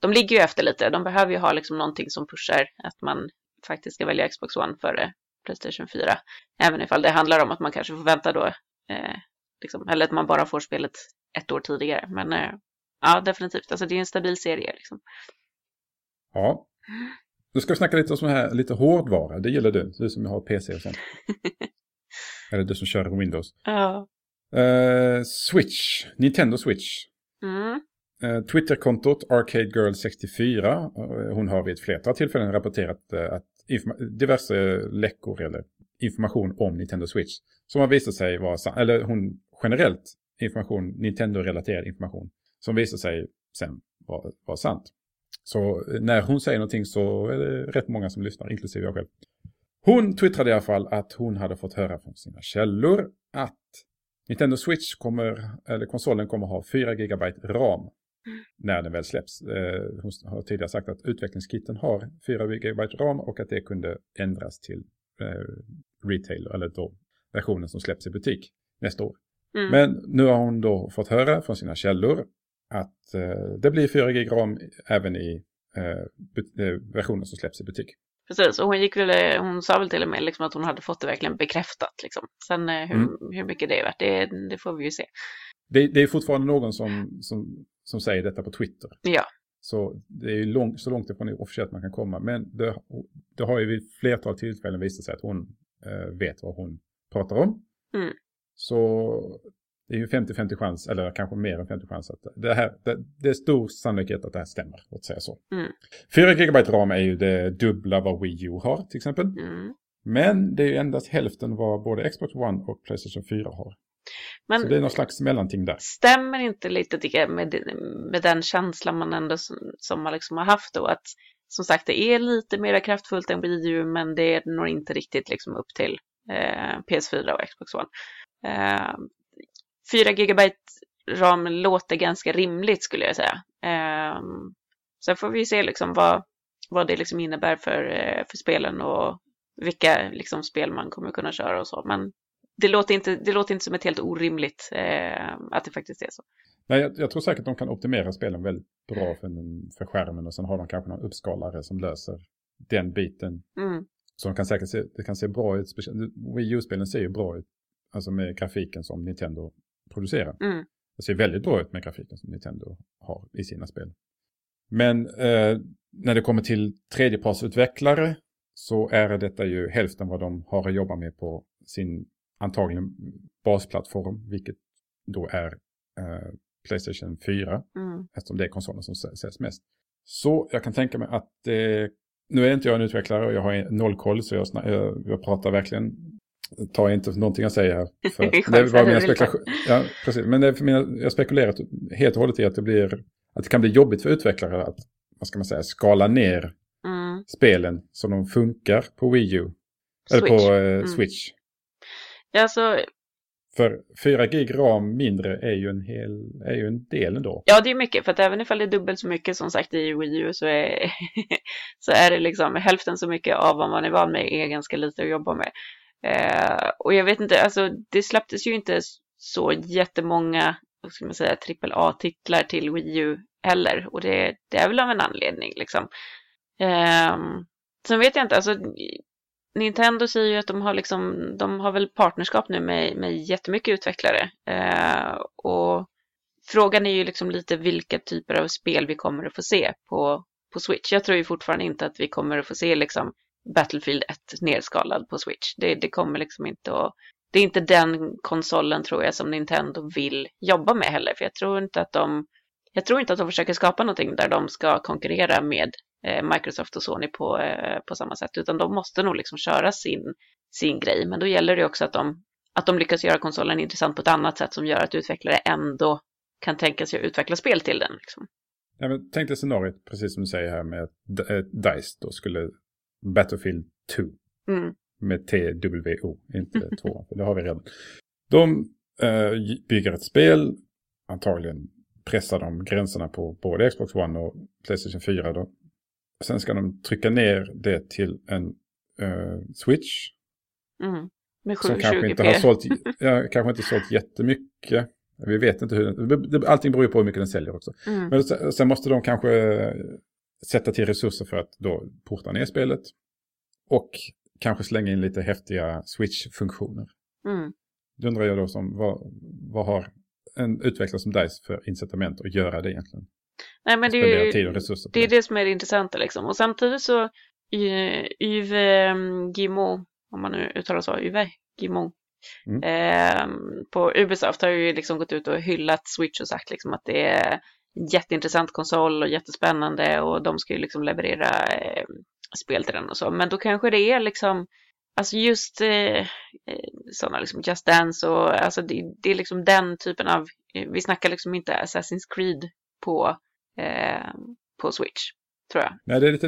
De ligger ju efter lite. De behöver ju ha liksom någonting som pushar att man faktiskt ska välja Xbox One före Playstation 4. Även ifall det handlar om att man kanske får vänta då. Eh, liksom, eller att man bara får spelet ett år tidigare. Men eh, ja, definitivt. Alltså det är en stabil serie liksom. Ja. Nu ska vi snacka lite om sån här, lite hårdvara. Det gillar du, du som har PC och sånt. Eller du som kör Windows. Ja. Eh, Switch, Nintendo Switch. Mm. Eh, Twitterkontot ArcadeGirl64, eh, hon har vid ett flertal tillfällen rapporterat att diverse läckor eller information om Nintendo Switch som har visat sig vara sant, eller hon generellt information, Nintendo-relaterad information som visar sig sen vara, vara sant. Så när hon säger någonting så är det rätt många som lyssnar, inklusive jag själv. Hon twittrade i alla fall att hon hade fått höra från sina källor att Nintendo Switch kommer, eller konsolen kommer ha 4 GB RAM när den väl släpps. Eh, hon har tidigare sagt att utvecklingskitten har 4 GB RAM och att det kunde ändras till eh, retail, eller då versionen som släpps i butik nästa år. Mm. Men nu har hon då fått höra från sina källor att eh, det blir 4 GB RAM även i versionen som släpps i butik. Precis, och hon, gick väl, hon sa väl till och med liksom att hon hade fått det verkligen bekräftat. Liksom. Sen eh, hur, Mm. hur mycket det är värt, det, det får vi ju se. Det, det är fortfarande någon som, som, som säger detta på Twitter. Ja, Så det är ju lång, så långt ifrån officiellt man kan komma. Men det, det har ju vid flertal tillfällen visat sig att hon eh, vet vad hon pratar om. Mm. Så det är ju 50-50 chans, eller kanske mer än 50 chans att det här, det, det är stor sannolikhet att det här stämmer, låt säga så. Mm. 4 GB ram är ju det dubbla vad Wii U har till exempel. mm. Men det är ju endast hälften vad både Xbox One och Playstation 4 har. men Så det är någon slags mellanting där. stämmer inte lite tycker jag, med, med den känslan man ändå som, som man liksom har haft då att som sagt det är lite mer kraftfullt än Wii U men det når inte riktigt liksom upp till eh, PS4 och Xbox One. Eh, 4 GB ram låter ganska rimligt skulle jag säga. Eh, sen får vi se liksom vad, vad det liksom innebär för, eh, för spelen och vilka liksom spel man kommer kunna köra och så. Men det låter inte, det låter inte som ett helt orimligt eh, att det faktiskt är så. Nej, jag, jag tror säkert de kan optimera spelen väldigt bra för, för skärmen och sen har de kanske någon uppskalare som löser den biten. Mm, Så de kan säkert se, det kan se bra ut. Wii U-spelen ser ju bra ut. Alltså med grafiken som Nintendo producerar. mm, Det ser väldigt bra ut med grafiken som Nintendo har i sina spel. Men eh, när det kommer till tredjepartsutvecklare så är detta ju hälften vad de har att jobba med på sin antagligen basplattform, vilket då är eh, Playstation 4, mm, eftersom det är konsolen som sä- säljs mest. Så jag kan tänka mig att eh, nu är inte jag en utvecklare och jag har noll koll så jag, jag, jag pratar verkligen, tar inte någonting jag säger här. För, Det bara mina spekulation, ja, precis. Men det är för mina, jag spekulerar helt och hållet i att det blir, att det kan bli jobbigt för utvecklare att, vad ska man säga, skala ner mm, spelen som de funkar på Wii U. Eller Switch. på eh, Mm. Switch. Ja, alltså, För 4 gig ram mindre är ju en, hel, är ju en del ändå. ja, det är mycket. För att även ifall det är dubbelt så mycket som sagt i Wii U så är, så är det liksom hälften så mycket av vad man är van med är ganska lite att jobba med. Eh, och jag vet inte, alltså det släpptes ju inte så jättemånga, vad ska man säga, AAA-titlar till Wii U heller. Och det, det är väl av en anledning liksom. Eh, sen vet jag inte, alltså Nintendo säger ju att de har liksom, de har väl partnerskap nu med, med jättemycket utvecklare. Eh, och frågan är ju liksom lite vilka typer av spel vi kommer att få se på, på Switch. Jag tror ju fortfarande inte att vi kommer att få se liksom Battlefield 1 nedskalad på Switch. Det, det kommer liksom inte att... Det är inte den konsolen tror jag som Nintendo vill jobba med heller. För jag tror inte att de... Jag tror inte att de försöker skapa någonting där de ska konkurrera med eh, Microsoft och Sony på, eh, på samma sätt. Utan de måste nog liksom köra sin, sin grej. Men då gäller det också att de, att de lyckas göra konsolen intressant på ett annat sätt som gör att utvecklare ändå kan tänka sig att utveckla spel till den. Liksom. Ja, men tänk dig scenariot, precis som du säger här med att eh, DICE. Då skulle Battlefield 2 Mm. med TWO, inte 2, för det har vi redan. De eh, bygger ett spel, antagligen pressar de gränserna på både Xbox One och Playstation 4 då. Sen ska de trycka ner det till en eh, Switch Mm. Med som kanske 720p. inte har sålt, ja, kanske inte sålt jättemycket. Vi vet inte hur, allting beror ju på hur mycket den säljer också. Mm. Men sen måste de kanske sätta till resurser för att då porta ner spelet. Och kanske slänga in lite häftiga Switch-funktioner. Mm. Då undrar jag då som, vad, vad har en utvecklare som DICE för incitament att göra det egentligen? Nej, men det är, ju, tid och resurser det är det som är det intressanta liksom. Och samtidigt så Yves um, Guillemot, om man nu uttalar så, Yves Guillemot, Mm. eh, på Ubisoft har ju liksom gått ut och hyllat Switch och sagt liksom att det är jätteintressant konsol och jättespännande och de ska ju liksom leverera eh, spel till den och så. Men då kanske det är liksom Alltså just eh, eh, sådana liksom Just Dance och alltså det, det är liksom den typen av, eh, vi snackar liksom inte Assassin's Creed på, eh, på Switch, tror jag. Nej, det är lite,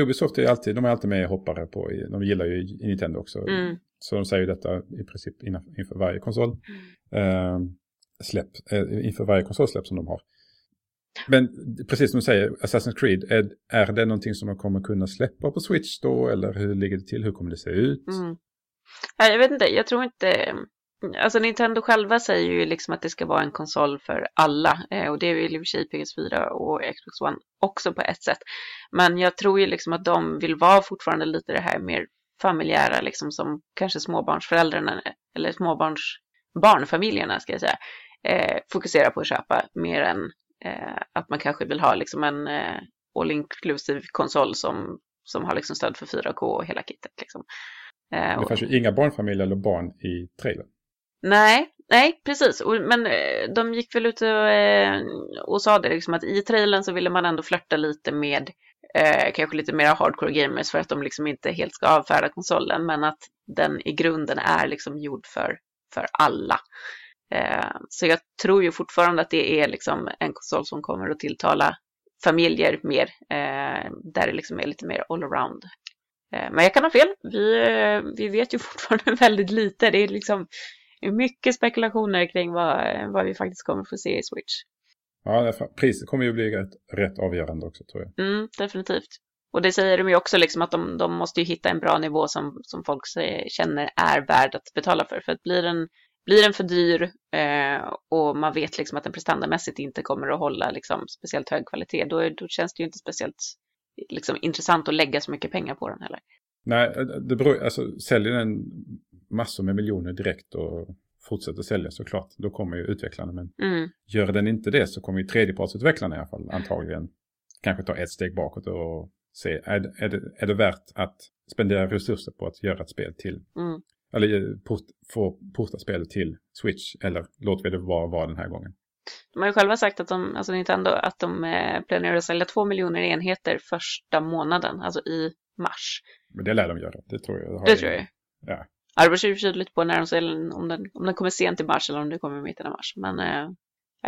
Ubisoft är alltid, de är alltid med hoppare på, de gillar ju Nintendo också. Mm. Så de säger ju detta i princip inför varje konsol. Eh, släpp, eh, inför varje konsolsläpp som de har. Men precis som du säger, Assassin's Creed, är, är det någonting som de kommer kunna släppa på Switch då? Eller hur ligger det till? Hur kommer det se ut? Mm. Jag vet inte, jag tror inte... Alltså Nintendo själva säger ju liksom att det ska vara en konsol för alla. Eh, och det är ju i och för sig PS4 och Xbox One också på ett sätt. Men jag tror ju liksom att de vill vara fortfarande lite det här mer familjära, liksom som kanske småbarnsföräldrarna, eller småbarns barnfamiljerna ska jag säga, eh, fokuserar på att köpa mer än att man kanske vill ha liksom en eh, all inclusive konsol som, som har liksom stöd för 4K och hela kittet. Liksom. Eh, Det fanns ju inga barnfamiljer eller barn i trailern. Nej, nej precis. Men eh, de gick väl ut och, eh, och sa det liksom att i trailern så ville man ändå flörta lite med eh, kanske lite mer hardcore gamers för att de liksom inte helt ska avfärda konsolen men att den i grunden är liksom gjord för, för alla. Eh, så jag tror ju fortfarande att det är liksom en konsol som kommer att tilltala familjer mer, eh, där det liksom är lite mer allround. Eh, men jag kan ha fel, vi, vi vet ju fortfarande väldigt lite. Det är liksom mycket spekulationer kring vad, vad vi faktiskt kommer få se i Switch. Ja, priset kommer ju bli rätt, rätt avgörande också tror jag. Mm, definitivt. Och det säger de ju också liksom att de, de måste ju hitta en bra nivå som, som folk känner är värd att betala för. För att blir den, blir den för dyr eh, och man vet liksom att den prestandamässigt inte kommer att hålla liksom, speciellt hög kvalitet, då, då känns det ju inte speciellt liksom, intressant att lägga så mycket pengar på den heller. Nej, det beror, alltså säljer den massor med miljoner direkt och fortsätter sälja såklart, då kommer ju utvecklarna. Men Mm, gör den inte det så kommer ju tredjepartsutvecklarna i alla fall antagligen kanske ta ett steg bakåt och se, är, det- är, det, är det värt att spendera resurser på att göra ett spel till, mm, eller eh, port, få porta spelet till Switch, eller låter vi det vara, vara den här gången. De har ju själva sagt att de, alltså Nintendo, att de eh, planerar att sälja två miljoner enheter första månaden, alltså i mars. Men det lär de göra, det tror jag. har Det tror jag. Ja. Ja, det beror lite på när de säljer om den, om den kommer sent i mars eller om den kommer i mitten av mars. Men eh,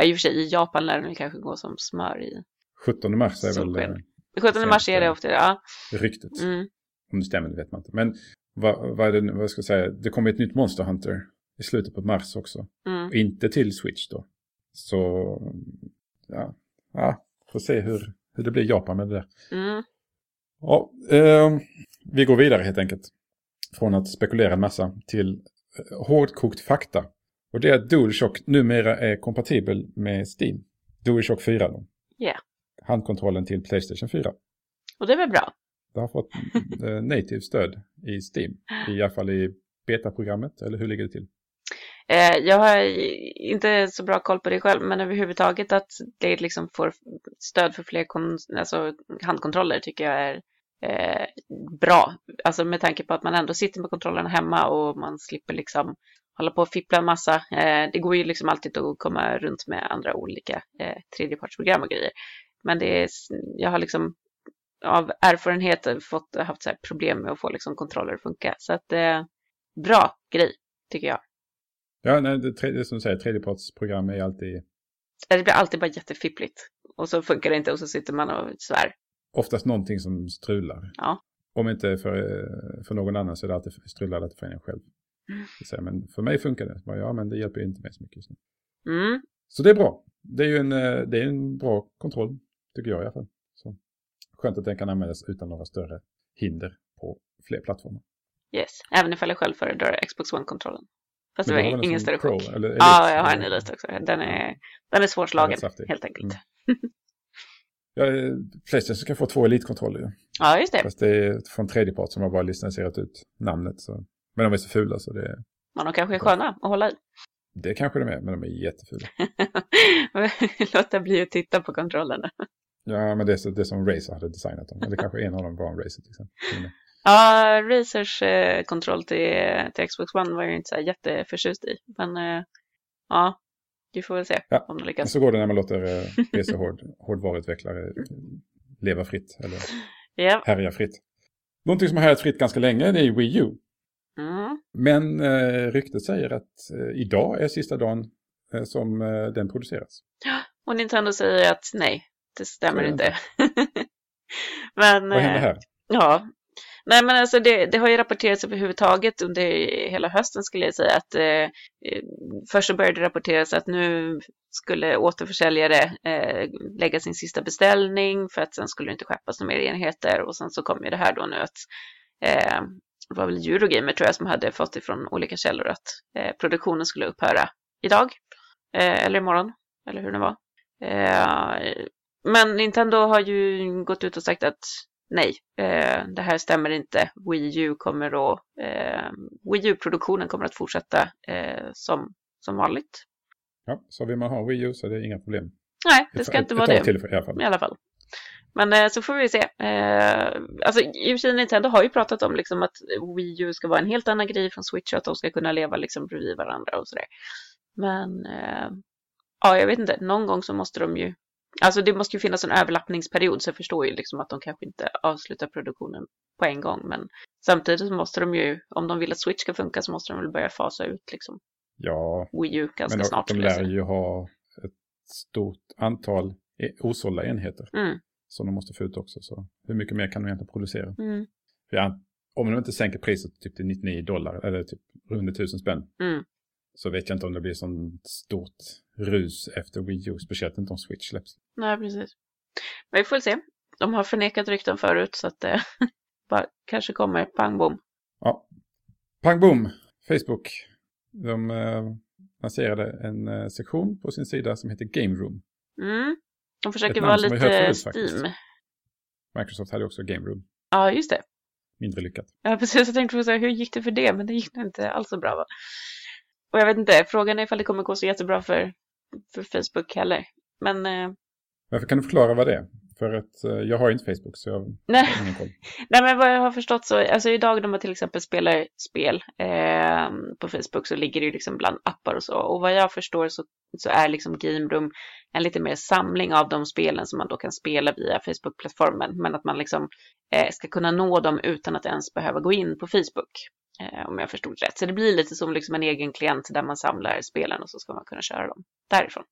i och för sig i Japan lär den väl kanske gå som smör i. 17 mars är väl, Solsken. eh, 17 mars är det ofta, ja. Ryktet. Mm. Om det stämmer, det vet man inte. Men vad, vad är det, vad ska jag säga, det kommer ett nytt Monster Hunter i slutet på mars också. Mm. Inte till Switch då. Så, ja, ja får se hur, hur det blir i Japan med det där. Mm. Ja, eh, vi går vidare helt enkelt. Från att spekulera en massa till eh, hårdkokt fakta. Och det är att DualShock numera är kompatibel med Steam. DualShock 4 då. Ja. Handkontrollen till Playstation 4. Och det är väl bra. Det har fått eh, native stöd i Steam. I alla fall i betaprogrammet, eller hur ligger det till? Eh, jag har inte så bra koll på det själv, men överhuvudtaget att det liksom får stöd för fler alltså handkontroller tycker jag är eh, bra. Alltså med tanke på att man ändå sitter med kontrollerna hemma och man slipper liksom hålla på och fippla en massa. Eh, det går ju liksom alltid att komma runt med andra olika eh, tredjepartsprogram och grejer. Men det är, jag har liksom av erfarenhet fått, haft så problem med att få liksom kontroller att funka. Så att eh, bra grej, tycker jag. Ja, nej, det, det, som du säger, tredjepartsprogram är alltid... Det blir alltid bara jätteffippligt. Och så funkar det inte och så sitter man och svär. Oftast någonting som strular. Ja. Om inte för, för någon annan så är det alltid strular det för en själv. Mm. Men för mig funkar det. Ja, men det hjälper inte mig så mycket. Så. Mm. så det är bra. Det är ju en, det är en bra kontroll, tycker jag i alla fall. Skönt att den kan användas utan några större hinder på fler plattformar. Yes, även ifall jag själv föredrar Xbox One-kontrollen. Fast det var ingen större chock. Ja, jag har en Elite också. Den är, den är svårslagen, helt enkelt. Mm. ja, Playstation ska få två Elite-kontroller Ja, just det. Fast det är från tredjepart som har bara licensierat ut namnet. Så. Men de är så fula så det är... Men de kanske är sköna att hålla i. Det kanske de är, men de är jättefula. Låta bli att titta på kontrollerna. Ja, men det är, det är som Razer hade designat dem. Eller kanske en av dem var en Razer till exempel. Ja, Razers eh, kontroll till, till Xbox One var jag inte så jätteförtjust i. Men eh, ja, vi får väl se ja. om de lyckas. Så går det när man låter eh, PC-hård, hårdvaruutvecklare leva fritt. Eller yep. härja fritt. Någonting som har härjat fritt ganska länge det är Wii U. Mm. Men eh, ryktet säger att eh, idag är sista dagen eh, som eh, den produceras. Och Nintendo säger att nej, det stämmer inte. men, Vad händer här? Ja, Nej, men alltså det, det, har ju rapporterats överhuvudtaget under hela hösten skulle jag säga att eh, först så började det rapporteras att nu skulle återförsäljare eh, lägga sin sista beställning för att sen skulle det inte skeppas några mer enheter och sen så kom ju det här då nu att eh, det var väl Eurogamer tror jag som hade fått ifrån olika källor att eh, produktionen skulle upphöra idag eh, eller imorgon eller hur det var. Eh, men Nintendo har ju gått ut och sagt att nej, eh, det här stämmer inte. Wii U kommer att, eh, Wii U-produktionen kommer att fortsätta eh, som, som vanligt. Ja, så vill man ha Wii U så är det inga problem. Nej, det ska ett, inte vara det. Till i, alla fall. I alla fall. Men eh, så får vi se. Eh, alltså i och för Nintendo har ju pratat om liksom att Wii U ska vara en helt annan grej från Switch och att de ska kunna leva liksom bredvid varandra och sådär. Men eh, ja, jag vet inte, någon gång så måste de ju Alltså det måste ju finnas en överlappningsperiod så jag förstår ju liksom att de kanske inte avslutar produktionen på en gång. Men samtidigt måste de ju, om de vill att Switch ska funka så måste de väl börja fasa ut liksom. Ja, Wii U ganska men snart. De lär ju ha ett stort antal e- osålda enheter. Mm. Som de måste få ut också. Så hur mycket mer kan de egentligen producera? Mm. För om de inte sänker priset typ till 99 dollar eller typ runt 1000 spänn. Mm. Så vet jag inte om det blir sånt stort rus efter Wii U. Speciellt inte om Switch släpps. Nej, precis. Men vi får se. De har förnekat rykten förut så att det bara kanske kommer pang bom. Ja. Pang bom. Facebook. De eh, lanserade en eh, sektion på sin sida som heter Game Room. Mm. De försöker vara lite förut, Steam. Faktiskt. Microsoft hade också Game Room. Ja, just det. Mindre lyckat. Ja, precis. Jag tänkte säga, hur gick det för det? Men det gick inte alls så bra va? Och jag vet inte, frågan är ifall det kommer gå så jättebra för, för Facebook heller. Men... Eh... Varför kan du förklara vad det är? För att eh, jag har inte Facebook så jag Nej. har ingen koll. Nej men vad jag har förstått så, alltså idag när man till exempel spelar spel eh, på Facebook så ligger det ju liksom bland appar och så. Och vad jag förstår så, så är liksom Game Room en lite mer samling av de spelen som man då kan spela via Facebook-plattformen. Men att man liksom eh, ska kunna nå dem utan att ens behöva gå in på Facebook. Eh, om jag förstod rätt. Så det blir lite som liksom en egen klient där man samlar spelen och så ska man kunna köra dem därifrån.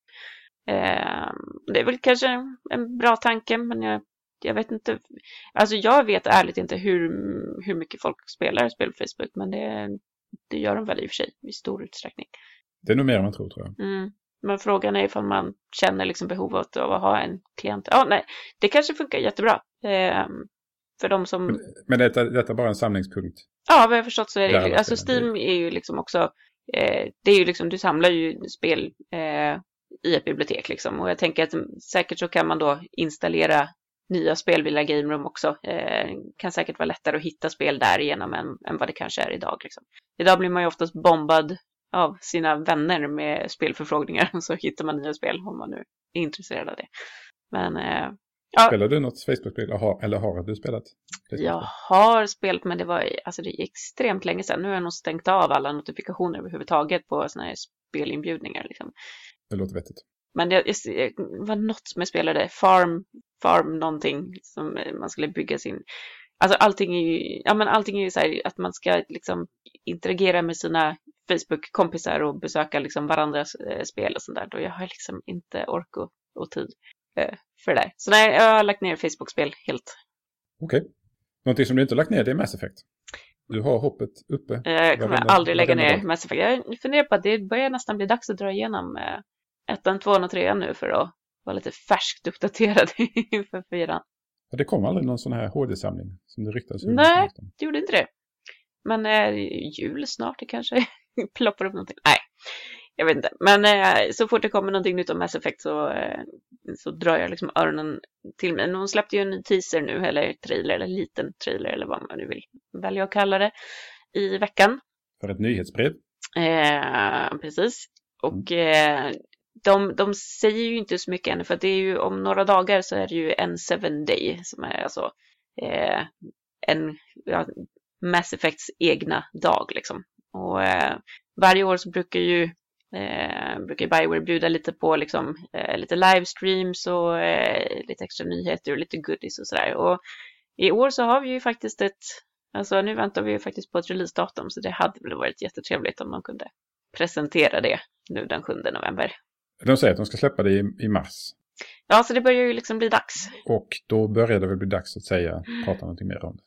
Eh, det är väl kanske en bra tanke, men jag jag vet inte, alltså jag vet ärligt inte hur, hur mycket folk spelar spel på Facebook, men det, det gör de väl i och för sig i stor utsträckning. Det är nog mer än man tror, tror jag. Mm. Men frågan är ifall man känner liksom behovet av att ha en klient. Ja, nej, det kanske funkar jättebra. Eh, för de som... Men, detta, detta är bara en samlingspunkt? Ja, vad jag förstått så är det, alltså Steam är ju liksom också, eh, det är ju liksom, du samlar ju spel eh, i ett bibliotek liksom. Och jag tänker att säkert så kan man då installera nya spel via Game Room också. Eh, kan säkert vara lättare att hitta spel därigenom än, än vad det kanske är idag. Liksom. Idag blir man ju oftast bombad av sina vänner med spelförfrågningar så hittar man nya spel om man nu är intresserad av det. Men eh, ja. Spelar du något Facebook-spel eller har du spelat? Jag har spelat men det var alltså det är extremt länge sedan. Nu har jag nog stängt av alla notifikationer överhuvudtaget på sådana här spelinbjudningar. Liksom. Det låter vettigt. Men det, det var något som jag spelade, Farm, Farm någonting som man skulle bygga sin Alltså allting är ju, ja men allting är ju så här att man ska liksom interagera med sina Facebook-kompisar och besöka liksom varandras eh, spel och sånt där. Då jag har liksom inte ork och, och tid för det där. Så nej, jag har lagt ner Facebook-spel helt. Okej. Okay. Någonting som du inte har lagt ner det är Mass Effect. Du har hoppet uppe. Eh, jag kommer varenda, aldrig lägga ner dag. Mass Effect. Jag funderar på att det börjar nästan bli dags att dra igenom eh, ettan, tvåan och trean nu för att vara lite färskt uppdaterad inför fyran. Ja, det kom aldrig någon sån här HD-samling som det ryktades Nej, det gjorde inte det. Men eh, jul snart, det kanske ploppar upp någonting. Nej, jag vet inte. Men eh, så fort det kommer någonting nytt om Mass Effect så, eh, så drar jag liksom öronen till mig. Hon släppte ju en ny teaser nu, eller trailer, eller liten trailer, eller vad man nu vill välja att kalla det, i veckan. För ett nyhetsbrev? Eh, precis. Och eh, de, de säger ju inte så mycket ännu, för det är ju om några dagar så är det ju en seven day som är alltså eh, en ja, Mass Effects egna dag liksom. Och eh, varje år så brukar ju eh, brukar Bioware bjuda lite på liksom eh, lite livestreams och eh, lite extra nyheter och lite goodies och sådär. Och i år så har vi ju faktiskt ett, alltså nu väntar vi ju faktiskt på ett releasedatum så det hade väl varit jättetrevligt om man kunde presentera det nu den 7 november. De säger att de ska släppa det i, i mars. Ja, så det börjar ju liksom bli dags. Och då börjar det väl bli dags att säga, prata någonting mer om det.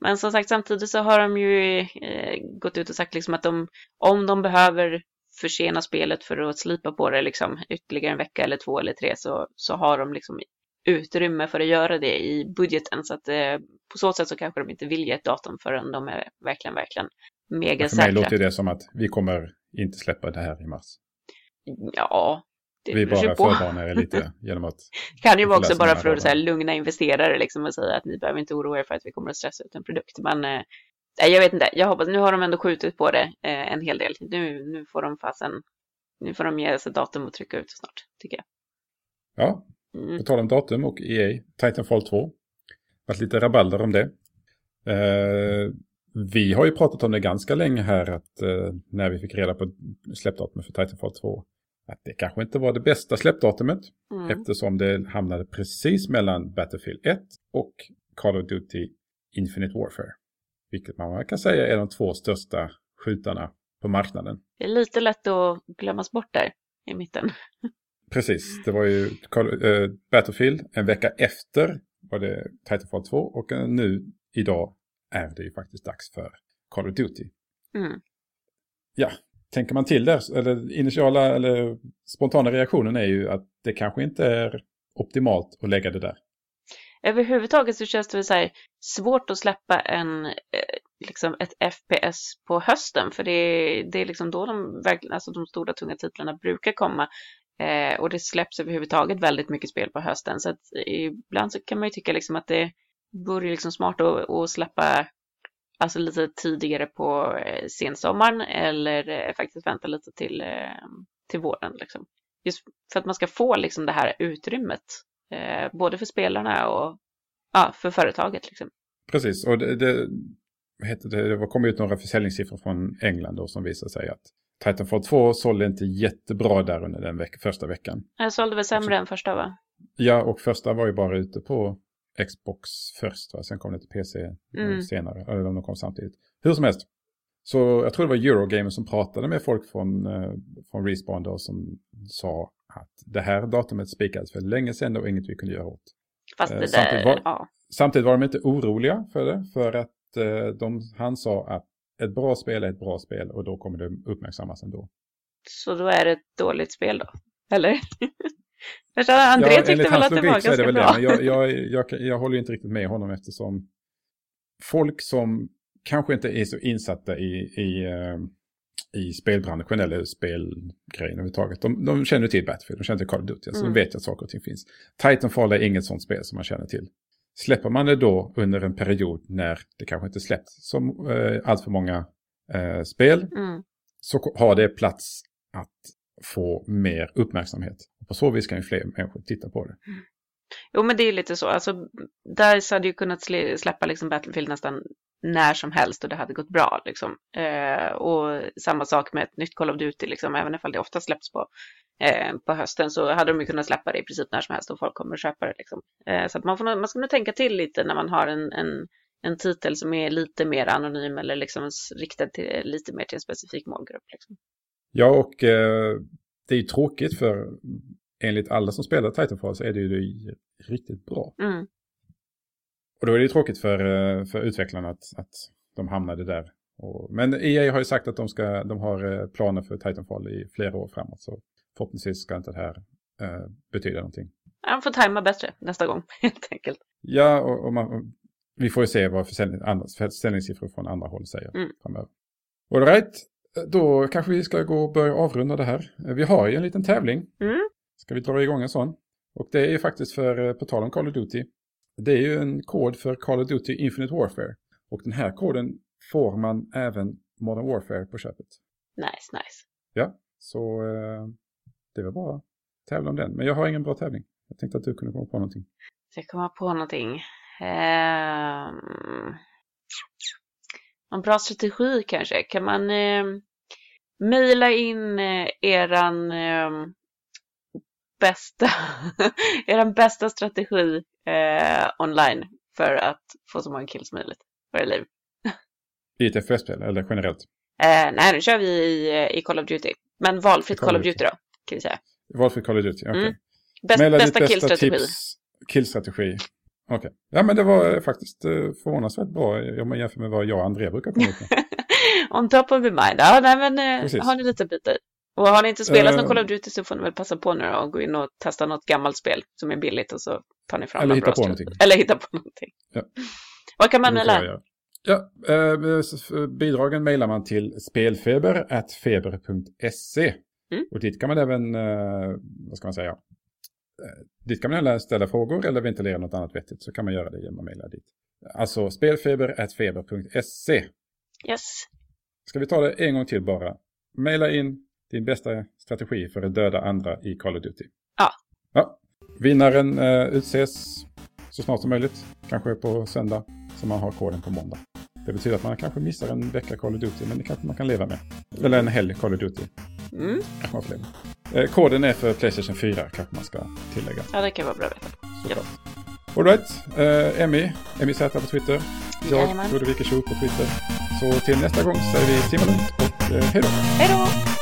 Men som sagt, samtidigt så har de ju eh, gått ut och sagt liksom att de, om de behöver försena spelet för att slipa på det liksom ytterligare en vecka eller två eller tre så, så har de liksom utrymme för att göra det i budgeten. Så att eh, på så sätt så kanske de inte vill ge ett datum förrän de är verkligen, verkligen mega säkra. För mig låter det som att vi kommer inte släppa det här i mars. Ja, vi bara förvarnar er lite genom att... Det kan ju vara också bara för att så här, lugna investerare liksom och säga att ni behöver inte oroa er för att vi kommer att stressa ut en produkt. Men eh, jag vet inte, jag hoppas, nu har de ändå skjutit på det eh, en hel del. Nu, nu får de fasen, nu får de ge ett datum och trycka ut snart, tycker jag. Ja, mm. på tal om datum och EA, Titanfall 2. Varit lite rabalder om det. Eh, vi har ju pratat om det ganska länge här att eh, när vi fick reda på släppdatumet för Titanfall 2 att det kanske inte var det bästa släppdatumet mm. eftersom det hamnade precis mellan Battlefield 1 och Call of Duty Infinite Warfare. Vilket man kan säga är de två största skjutarna på marknaden. Det är lite lätt att glömmas bort där i mitten. Precis, det var ju äh, Battlefield en vecka efter var det Titanfall 2 och nu idag är det ju faktiskt dags för Call of Duty. Mm. Ja, tänker man till där, eller initiala eller spontana reaktionen är ju att det kanske inte är optimalt att lägga det där. Överhuvudtaget så känns det väl så här svårt att släppa en, eh, liksom ett FPS på hösten, för det är, det är liksom då de, alltså de stora tunga titlarna brukar komma. Eh, och det släpps överhuvudtaget väldigt mycket spel på hösten, så att eh, ibland så kan man ju tycka liksom att det vore liksom smart att, att släppa alltså lite tidigare på eh, sensommaren eller eh, faktiskt vänta lite till, eh, till våren. Liksom. Just för att man ska få liksom det här utrymmet, både för spelarna och ja, för företaget. Liksom. Precis, och det, det, det, det kom ut några försäljningssiffror från England då som visar sig att Titanfall 2 sålde inte jättebra där under den veck första veckan. Jag sålde väl sämre än första va? Ja, och första var ju bara ute på Xbox först, va? sen kom det till PC mm. senare, eller om de kom samtidigt. Hur som helst, så jag tror det var Eurogamer som pratade med folk från, eh, från Respawn då som sa att det här datumet spikades för länge sedan och inget vi kunde göra åt. Fast Eh, det samtidigt var- ja. Samtidigt var de inte oroliga för det, för att eh, de, han sa att ett bra spel är ett bra spel och då kommer det uppmärksammas ändå. Så då är det ett dåligt spel då? Eller? André ja, tyckte väl att det var ganska det bra. det, jag, jag, jag, jag håller inte riktigt med honom eftersom folk som kanske inte är så insatta i, i, eh, i spelbranschen eller spelgrejen överhuvudtaget, de, de känner till Battlefield, de känner till Call of Duty, så Mm. de vet att saker och ting finns. Titanfall är inget sånt spel som man känner till. Släpper man det då under en period när det kanske inte släppts som eh, allt för många eh, spel, Mm. så har det plats att få mer uppmärksamhet. På så vis kan ju fler människor titta på det. Jo, men det är lite så. Alltså, DICE hade ju kunnat släppa liksom Battlefield nästan när som helst och det hade gått bra. Liksom. Eh, och samma sak med ett nytt Call of Duty, liksom, även ifall det ofta släpps på, eh, på hösten så hade de ju kunnat släppa det i princip när som helst och folk kommer att köpa det. Liksom. Eh, så man, får, man ska nog tänka till lite när man har en, en, en titel som är lite mer anonym eller liksom riktad till, lite mer till en specifik målgrupp. Liksom. Ja, och eh, det är ju tråkigt för enligt alla som spelar Titanfall så är det ju riktigt bra. Mm. Och då är det ju tråkigt för, eh, för utvecklarna att, att de hamnade där. Och, men EA har ju sagt att de, ska, de har eh, planer för Titanfall i flera år framåt. Så förhoppningsvis ska inte det här eh, betyda någonting. Man får tajma bättre nästa gång, helt enkelt. Ja, och, och man, vi får ju se vad försäljning, andra, försäljningssiffror från andra håll säger Mm. framöver. All right, då kanske vi ska gå och börja avrunda det här. Vi har ju en liten tävling. Mm. Ska vi dra igång en sån? Och det är ju faktiskt för, eh, på tal om Call of Duty, det är ju en kod för Call of Duty Infinite Warfare. Och den här koden får man även Modern Warfare på köpet. Nice, nice. Ja, så eh, det var bara tävla om den. Men jag har ingen bra tävling. Jag tänkte att du kunde komma på någonting. Jag komma på någonting? Ehm... Någon bra strategi kanske? Kan man eh, mejla in eh, eran eh, bästa, eran bästa strategi eh, online för att få så många kills som möjligt för liv? I ett FPS-spel eller generellt? Eh, nej, nu kör vi i, i Call of Duty. Men valfritt Call of Duty då, kan vi säga. Valfri Call of Duty, okej. Mm. Bäst, bästa killstrategi. tips, killstrategi. Okej. Ja, men det var eh, faktiskt eh, förvånansvärt bra eh, om man jämför med vad jag och André brukar komma ut med. On top of the mind. Ja, nej, men Precis. har ni lite att byta i. Och har ni inte spelat Eh. någon Call of Duty så får ni väl passa på nu och gå in och testa något gammalt spel som är billigt och så tar ni fram Eller hitta bra på någonting. Eller hitta på någonting. Ja. Vad kan man mejla? Ja, eh, f- bidragen mejlar man till spelfeber.feber.se. Mm. Och dit kan man även, eh, vad ska man säga, Eh, dit kan man även ställa frågor eller ventilera något annat vettigt så kan man göra det genom att mejla dit. Alltså spelfeber.feber.se. Yes. Ska vi ta det en gång till bara? Maila in din bästa strategi för att döda andra i Call of Duty. Ja. ja. Vinnaren eh, utses så snart som möjligt. Kanske på söndag. Så man har koden på måndag. Det betyder att man kanske missar en vecka Call of Duty. Men det kanske man kan leva med. Eller en helg Call of Duty. Mm. Man får leva. Eh, koden är för Playstation 4 kanske man ska tillägga. Ja, det kan vara bra att veta. Såklart. Alright, uh, Emmy, Emmy Z på Twitter. Jag, Jajamän. Ludvig Wikeshow på Twitter. Så till nästa gång säger vi simma lugnt och uh, hej då. Hej då!